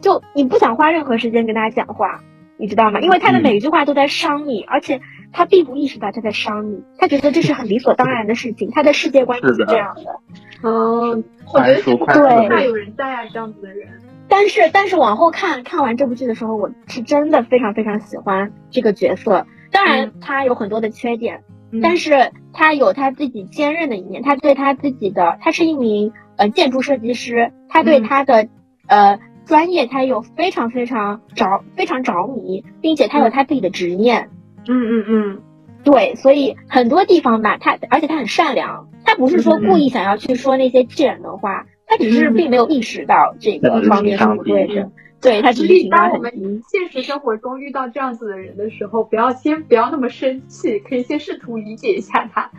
就你不想花任何时间跟他讲话，你知道吗？因为他的每一句话都在伤你，而且他并不意识到他在伤你，他觉得这是很理所当然的事情，他的世界观是这样的。嗯，我觉得对，怕有人在啊，这样子的人。但是，但是往后看看完这部剧的时候，我是真的非常非常喜欢这个角色。当然，他有很多的缺点，但是他有他自己坚韧的一面。他对他自己的，他是一名呃建筑设计师，他对他的呃专业他有非常非常着非常着迷，并且他有他自己的执念。嗯嗯嗯，对，所以很多地方吧，他而且他很善良，他不是说故意想要去说那些气人的话，他只是并没有意识到这个方面是不对的。对他只是当我们现实生活中遇到这样子的人的时候，不要先不要那么生气，可以先试图理解一下他。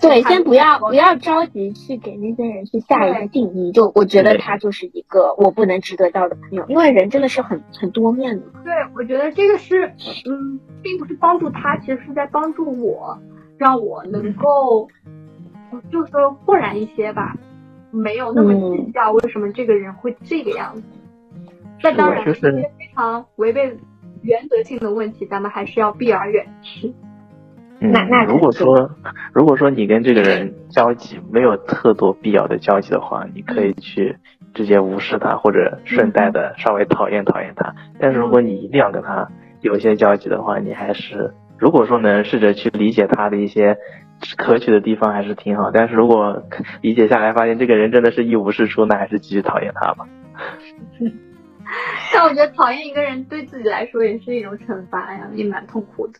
对，先不要不要着急去给那些人去下一个定义。就我觉得他就是一个我不能值得交的朋友，因为人真的是很很多面的。对，我觉得这个是嗯，并不是帮助他，其实是在帮助我，让我能够就说豁然一些吧，没有那么计较为什么这个人会这个样子。那当然，一些非常违背原则性的问题，咱们还是要避而远之。嗯，如果说如果说你跟这个人交集没有特多必要的交集的话，你可以去直接无视他，或者顺带的稍微讨厌讨厌他。但是如果你一定要跟他有一些交集的话，你还是如果说能试着去理解他的一些可取的地方，还是挺好。但是如果理解下来发现这个人真的是一无是处，那还是继续讨厌他吧。但我觉得讨厌一个人对自己来说也是一种惩罚呀，也蛮痛苦的。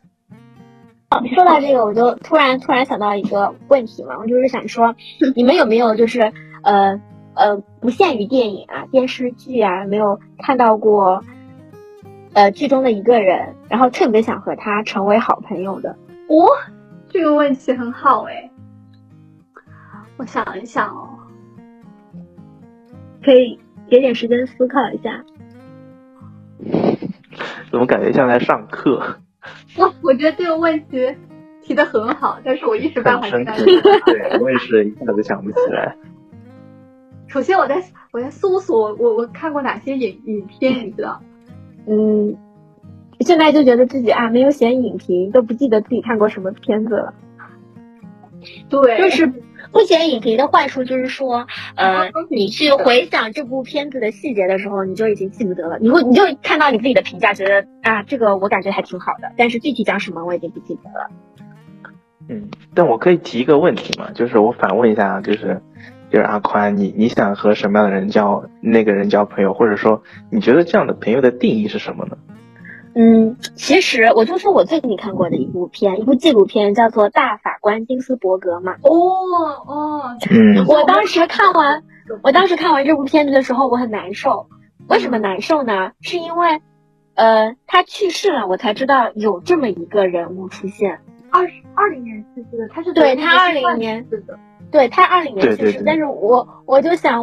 说到这个，我就突然突然想到一个问题嘛，我就是想说，你们有没有就是呃呃不限于电影啊、电视剧啊，没有看到过呃剧中的一个人，然后特别想和他成为好朋友的？哦，这个问题很好哎，我想一想哦，可以给点时间思考一下。怎么感觉像在上课？我我觉得这个问题提的很好，但是我一时半会儿 对，我也是一下子想不起来。首先，我在我在搜索我我看过哪些影影片，你知道？嗯，现在就觉得自己啊没有写影评，都不记得自己看过什么片子了。对，就是。不写影评的坏处就是说，呃，你去回想这部片子的细节的时候，你就已经记不得了。你会，你就看到你自己的评价，觉得啊，这个我感觉还挺好的，但是具体讲什么我已经不记得了。嗯，但我可以提一个问题嘛，就是我反问一下，就是就是阿宽，你你想和什么样的人交那个人交朋友，或者说你觉得这样的朋友的定义是什么呢？嗯，其实我就说我最近看过的一部片，一部纪录片，叫做《大法官金斯伯格》嘛。哦哦，嗯，我当时看完，我当时看完这部片子的时候，我很难受。为什么难受呢？是因为，呃，他去世了，我才知道有这么一个人物出现。二二零年去世的，他是对他二零年，对他二零年去世，但是我我就想。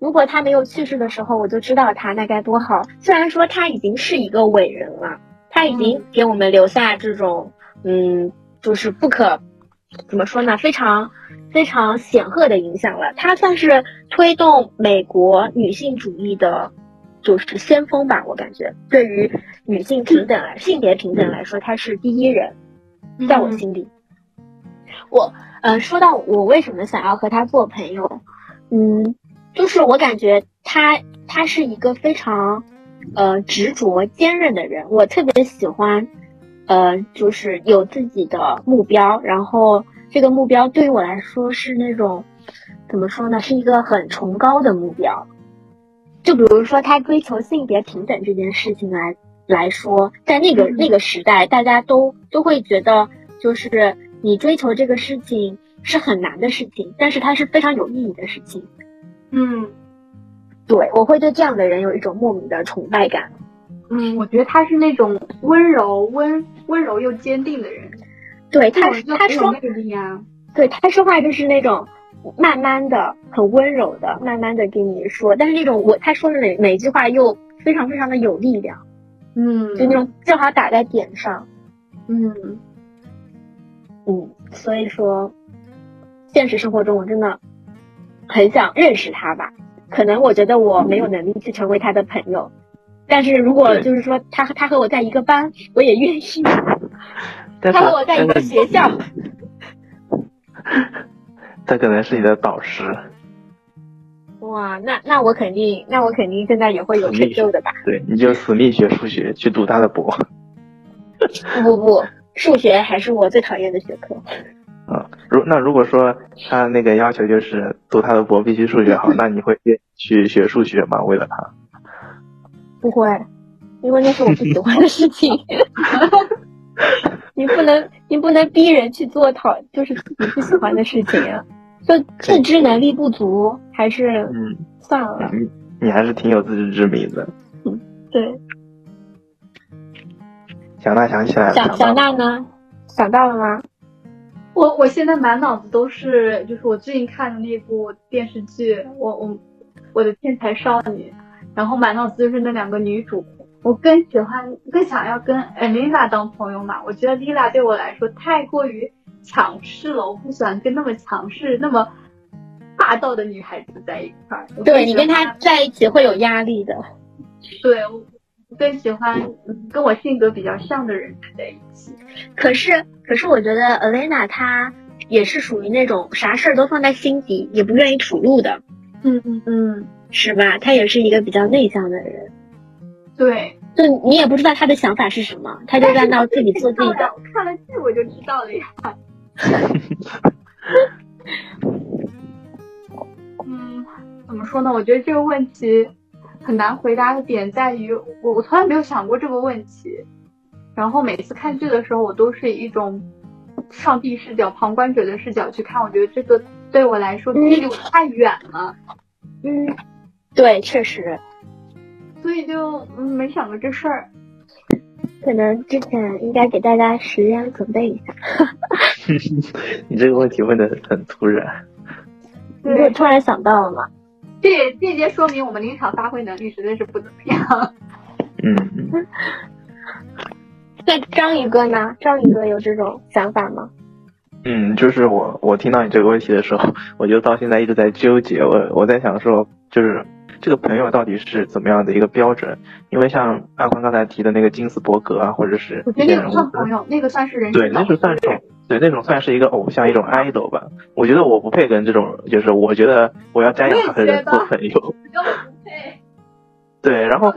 如果他没有去世的时候，我就知道他那该多好。虽然说他已经是一个伟人了，他已经给我们留下这种，嗯，就是不可怎么说呢，非常非常显赫的影响了。他算是推动美国女性主义的，就是先锋吧。我感觉对于女性平等来性别平等来说，他是第一人，在我心里。我，呃，说到我为什么想要和他做朋友，嗯。就是我感觉他他是一个非常，呃执着坚韧的人，我特别喜欢，呃就是有自己的目标，然后这个目标对于我来说是那种，怎么说呢，是一个很崇高的目标。就比如说他追求性别平等这件事情来来说，在那个那个时代，大家都都会觉得，就是你追求这个事情是很难的事情，但是它是非常有意义的事情。嗯，对，我会对这样的人有一种莫名的崇拜感。嗯，我觉得他是那种温柔、温温柔又坚定的人。对他，他说，对他说话就是那种慢慢的、很温柔的，慢慢的跟你说，但是那种我他说的每每句话又非常非常的有力量。嗯，就那种正好打在点上。嗯嗯，所以说，现实生活中我真的。很想认识他吧，可能我觉得我没有能力去成为他的朋友，但是如果就是说他和他和我在一个班，我也愿意。他和我在一个学校，他可能是你的导师。哇，那那我肯定，那我肯定现在也会有成就的吧？对，你就死命学数学，去读他的博。不不不，数学还是我最讨厌的学科。啊，如那如果说他那个要求就是读他的博必须数学好，那你会去学数学吗？为了他？不会，因为那是我不喜欢的事情。你不能，你不能逼人去做讨，就是自己不喜欢的事情啊。就 自知能力不足，还是嗯，算了。你你还是挺有自知之明的。嗯，对。小娜想起来了，小小娜呢？想到了吗？我我现在满脑子都是，就是我最近看的那部电视剧，我我我的天才少女，然后满脑子就是那两个女主。我更喜欢，更想要跟 Elena 当朋友嘛。我觉得 Lila 对我来说太过于强势了，我不喜欢跟那么强势、那么霸道的女孩子在一块儿。对你跟她在一起会有压力的。对，我更喜欢跟我性格比较像的人在一起。可是，可是我觉得 Elena 她也是属于那种啥事儿都放在心底，也不愿意吐露的。嗯嗯嗯，是吧？她也是一个比较内向的人。对，就你也不知道她的想法是什么，她就在那自己做自己的。看了剧我就知道了呀。嗯，怎么说呢？我觉得这个问题很难回答的点在于，我我从来没有想过这个问题。然后每次看剧的时候，我都是以一种上帝视角、旁观者的视角去看。我觉得这个对我来说距离我太远了。嗯，对，确实。所以就没想过这事儿，可能之前应该给大家时间准备一下。你这个问题问的很突然，对，突然想到了嘛。这也间接说明我们临场发挥能力实在是不怎么样。嗯。那章鱼哥呢？章鱼哥有这种想法吗？嗯，就是我，我听到你这个问题的时候，我就到现在一直在纠结。我我在想说，就是。这个朋友到底是怎么样的一个标准？因为像阿宽刚才提的那个金斯伯格啊，或者是我觉得那个算朋友，那个算是人对，那是算种对那种算是一个偶像，一种 idol 吧。我觉得我不配跟这种，就是我觉得我要瞻仰他的人做朋友。对，然后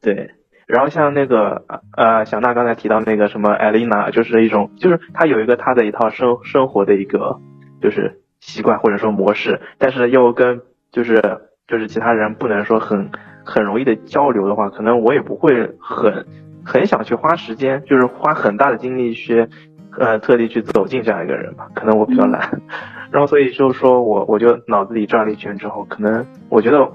对，然后像那个呃小娜刚才提到那个什么艾琳娜，就是一种，就是她有一个她的一套生生活的一个就是习惯或者说模式，但是又跟就是。就是其他人不能说很很容易的交流的话，可能我也不会很很想去花时间，就是花很大的精力去呃特地去走进这样一个人吧。可能我比较懒，然后所以就是说我我就脑子里转了一圈之后，可能我觉得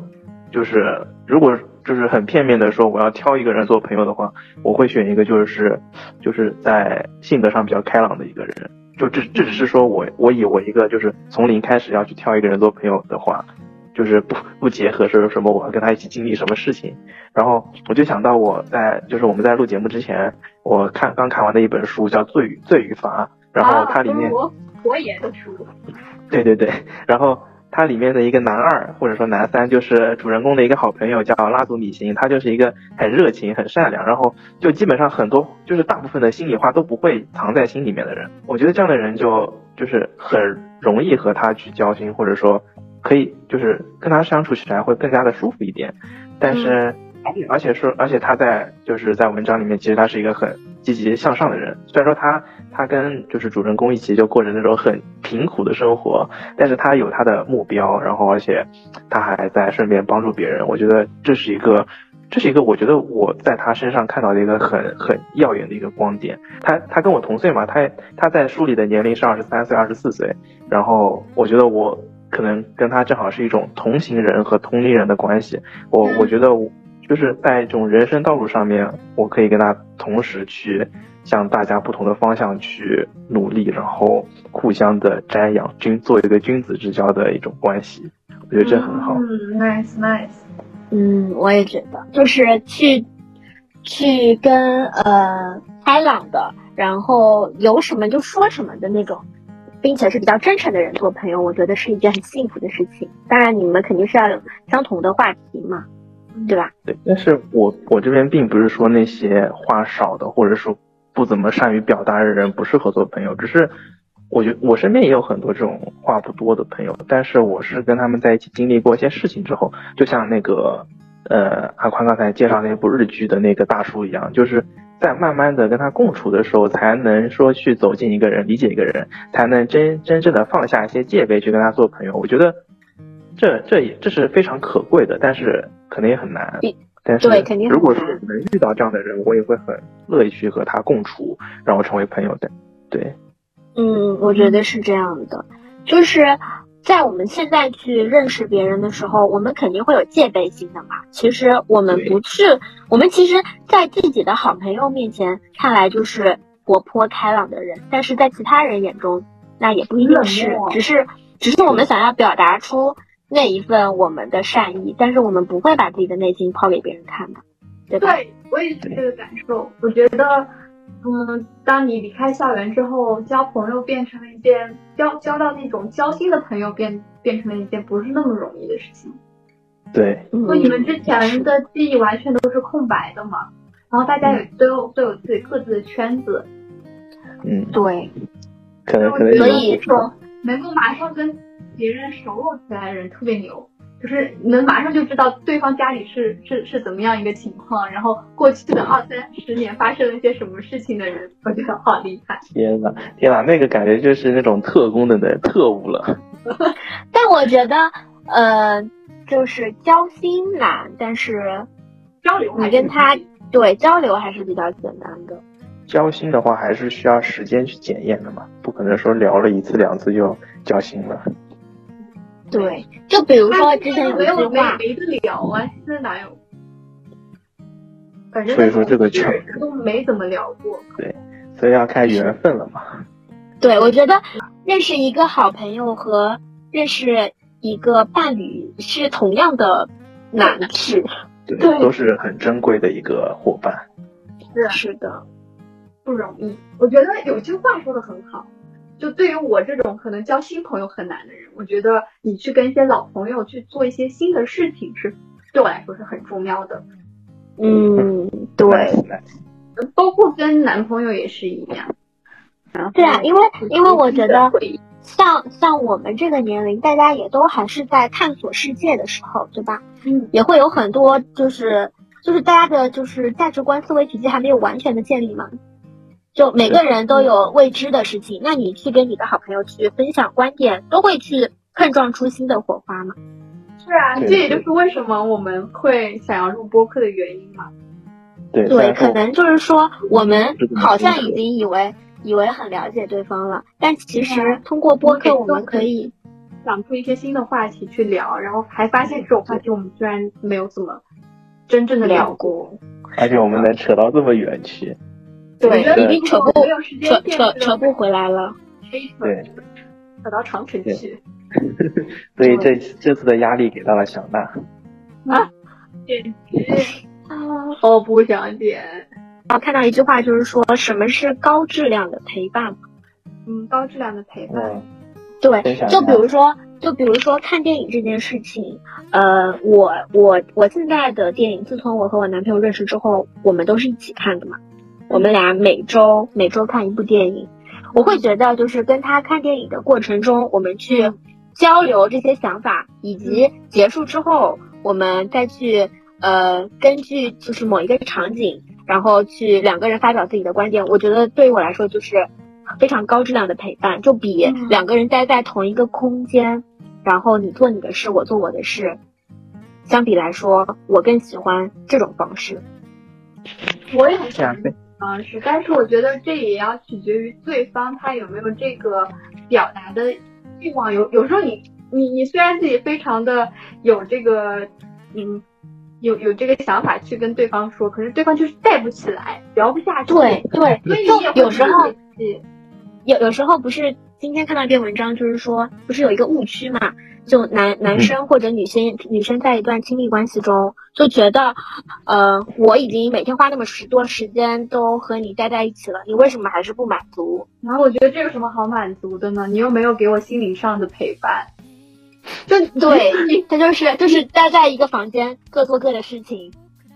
就是如果就是很片面的说我要挑一个人做朋友的话，我会选一个就是就是在性格上比较开朗的一个人。就这这只是说我我以我一个就是从零开始要去挑一个人做朋友的话。就是不不结合是什么？我要跟他一起经历什么事情？然后我就想到我在就是我们在录节目之前，我看刚看完的一本书叫《罪与罪与罚》，然后它里面我也的书。对对对，然后它里面的一个男二或者说男三，就是主人公的一个好朋友叫拉祖米辛，他就是一个很热情、很善良，然后就基本上很多就是大部分的心里话都不会藏在心里面的人。我觉得这样的人就就是很容易和他去交心，或者说。可以，就是跟他相处起来会更加的舒服一点，但是，而且说，而且他在就是在文章里面，其实他是一个很积极向上的人。虽然说他他跟就是主人公一起就过着那种很贫苦的生活，但是他有他的目标，然后而且他还在顺便帮助别人。我觉得这是一个，这是一个我觉得我在他身上看到的一个很很耀眼的一个光点。他他跟我同岁嘛，他他在书里的年龄是二十三岁、二十四岁，然后我觉得我。可能跟他正好是一种同行人和同龄人的关系，我我觉得就是在这种人生道路上面，我可以跟他同时去向大家不同的方向去努力，然后互相的瞻仰，君做一个君子之交的一种关系，我觉得这很好。嗯，nice nice。嗯，我也觉得，就是去去跟呃开朗的，然后有什么就说什么的那种。并且是比较真诚的人做朋友，我觉得是一件很幸福的事情。当然，你们肯定是要有相同的话题嘛，对吧？对。但是我我这边并不是说那些话少的，或者说不怎么善于表达的人不适合做朋友，只是我觉我身边也有很多这种话不多的朋友，但是我是跟他们在一起经历过一些事情之后，就像那个呃阿宽刚才介绍那部日剧的那个大叔一样，就是。在慢慢的跟他共处的时候，才能说去走进一个人，理解一个人，才能真真正的放下一些戒备去跟他做朋友。我觉得这这也这是非常可贵的，但是可能也很难。但是对肯定如果是能遇到这样的人，我也会很乐意去和他共处，然后成为朋友的。对，嗯，我觉得是这样的，就是在我们现在去认识别人的时候，我们肯定会有戒备心的嘛。其实我们不去，我们其实，在自己的好朋友面前看来就是活泼开朗的人，但是在其他人眼中，那也不一定是，只是只是我们想要表达出那一份我们的善意，但是我们不会把自己的内心抛给别人看的，对吧？对，我也是这个感受。我觉得，嗯，当你离开校园之后，交朋友变成了一件交交到那种交心的朋友变变成了一件不是那么容易的事情。对，嗯就你们之前的记忆完全都是空白的嘛，然后大家有都有都有自己各自的圈子，嗯，对，可能可能所以这种能够马上跟别人熟络起来的人特别牛，就是能马上就知道对方家里是是是怎么样一个情况，然后过去的二三十年发生了一些什么事情的人，我觉得好厉害。天呐，天呐，那个感觉就是那种特工的的特务了。但我觉得，呃，就是交心难，但是交流你跟他对交流还是比较简单的。交心的话，还是需要时间去检验的嘛，不可能说聊了一次两次就交心了。对，就比如说之前有没有一句话，没没得聊啊，现在哪有？反正所以说这个圈都没怎么聊过。对所以要看缘分了嘛。对我觉得认识一个好朋友和认识一个伴侣是同样的难事。对，对都是很珍贵的一个伙伴。是是的，不容易。我觉得有句话说的很好，就对于我这种可能交新朋友很难的人，我觉得你去跟一些老朋友去做一些新的事情是对我来说是很重要的，嗯，对。包括跟男朋友也是一样。对啊，因为因为我觉得像像我们这个年龄，大家也都还是在探索世界的时候，对吧？嗯，也会有很多就是就是大家的就是价值观思维体系还没有完全的建立嘛，就每个人都有未知的事情，那你去跟你的好朋友去分享观点，都会去碰撞出新的火花嘛。是啊，这也就是为什么我们会想要录播客的原因嘛。对，对，可能就是说我们好像已经以为以为很了解对方了，但其实通过播客我们可以想出一些新的话题去聊，然后还发现这种话题我们居然没有怎么真正的聊。过。而且我们能扯到这么远去，对我觉得已经扯不扯扯扯不回来了。对，扯到长城去。所以这这次的压力给到了小娜。啊简直，我不想剪。然后看到一句话，就是说什么是高质量的陪伴？嗯，高质量的陪伴。嗯，对就比如说，就比如说看电影这件事情，呃，我我我现在的电影，自从我和我男朋友认识之后，我们都是一起看的嘛。我们俩每周每周看一部电影，我会觉得就是跟他看电影的过程中，我们去交流这些想法，以及结束之后，我们再去呃根据就是某一个场景，然后去两个人发表自己的观点。我觉得对于我来说就是非常高质量的陪伴，就比嗯两个人待在同一个空间，然后你做你的事，我做我的事，相比来说，我更喜欢这种方式。我也很喜这样欢这种方式，但是我觉得这也要取决于对方他有没有这个表达的欲望。有有时候你你你虽然自己非常的有这个嗯有有这个想法去跟对方说，可是对方就是带不起来，聊不下去。对，对，所以你也就有时候有有时候不是今天看到一篇文章，就是说不是有一个误区嘛？就男男生或者女生女生在一段亲密关系中，就觉得，呃，我已经每天花那么时多时间都和你待在一起了，你为什么还是不满足？然后我觉得这有什么好满足的呢？你又没有给我心灵上的陪伴。就对你，他就是就是待在一个房间各做各的事情。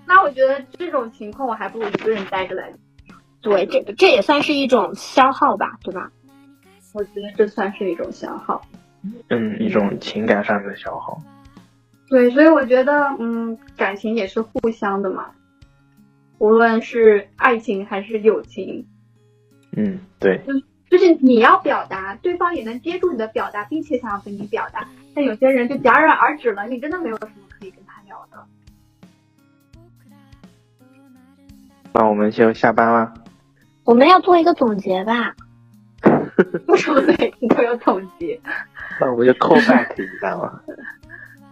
那我觉得这种情况我还不如一个人待着来。对，这这也算是一种消耗吧，对吧？我觉得这算是一种消耗。嗯，一种情感上的消耗。对，所以我觉得，嗯，感情也是互相的嘛，无论是爱情还是友情，嗯，对，就是你要表达，对方也能接住你的表达，并且想要跟你表达。但有些人就戛然而止了，你真的没有什么可以跟他聊的。那我们就下班了。我们要做一个总结吧。为什么每天都有统计？那我们就 call back 一 下嘛。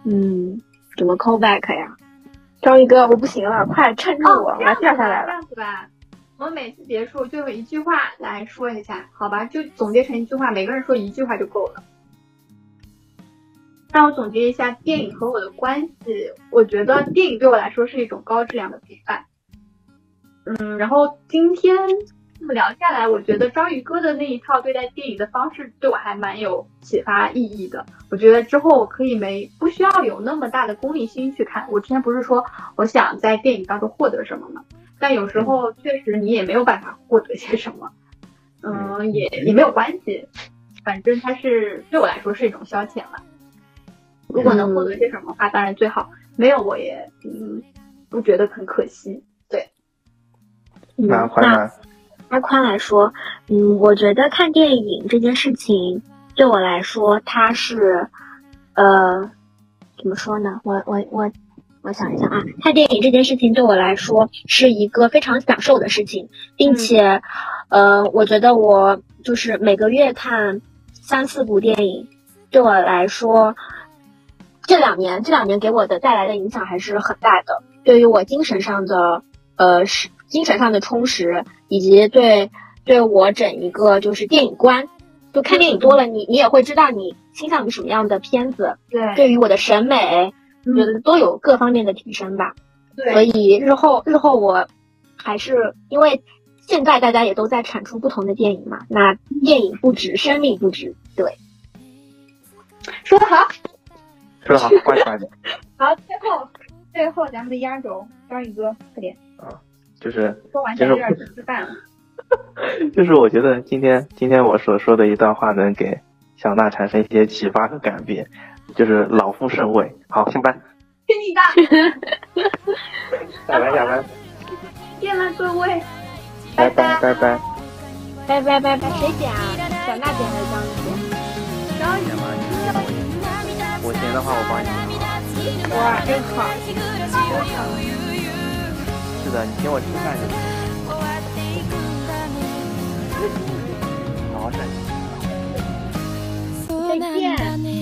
嗯，怎么 call back 呀？章鱼哥，我不行了，快撑住我，我要掉下来了。这样子吧，我们每次结束就用一句话来说一下，好吧？就总结成一句话，每个人说一句话就够了。让我总结一下电影和我的关系，我觉得电影对我来说是一种高质量的陪伴。嗯，然后今天这么聊下来，我觉得章鱼哥的那一套对待电影的方式对我还蛮有启发意义的。我觉得之后我可以没不需要有那么大的功利心去看。我之前不是说我想在电影当中获得什么吗？但有时候确实你也没有办法获得些什么，嗯，也也没有关系，反正它是对我来说是一种消遣了。如果能获得些什么话，当然最好；没有我也嗯不觉得很可惜。对，那宽宽，阿宽来说，嗯，我觉得看电影这件事情对我来说，它是呃怎么说呢？我我我我想一想啊，看电影这件事情对我来说是一个非常享受的事情，并且呃，我觉得我就是每个月看三四部电影，对我来说。这两年，这两年给我的带来的影响还是很大的。对于我精神上的，呃，是精神上的充实，以及对对我整一个就是电影观，就看电影多了，你你也会知道你倾向于什么样的片子。对，对于我的审美，觉得都有各方面的提升吧。对，所以日后日后我还是因为现在大家也都在产出不同的电影嘛，那电影不止，生命不止。对，说得好。说好，快快点。好，最后最后咱们的压轴，章鱼哥，快点。啊，就是说完就有点吃饭了。就是我觉得今天今天我所说的一段话能给小娜产生一些启发和改变，就是老夫甚慰。好，下班。听你的。下 班下班。见了各位。拜拜拜拜。拜拜拜拜，谁剪啊？小娜剪还是章鱼剪？章鱼。我剪的话，我帮你。哇，真好！是的，你请我吃饭就行。好好再见。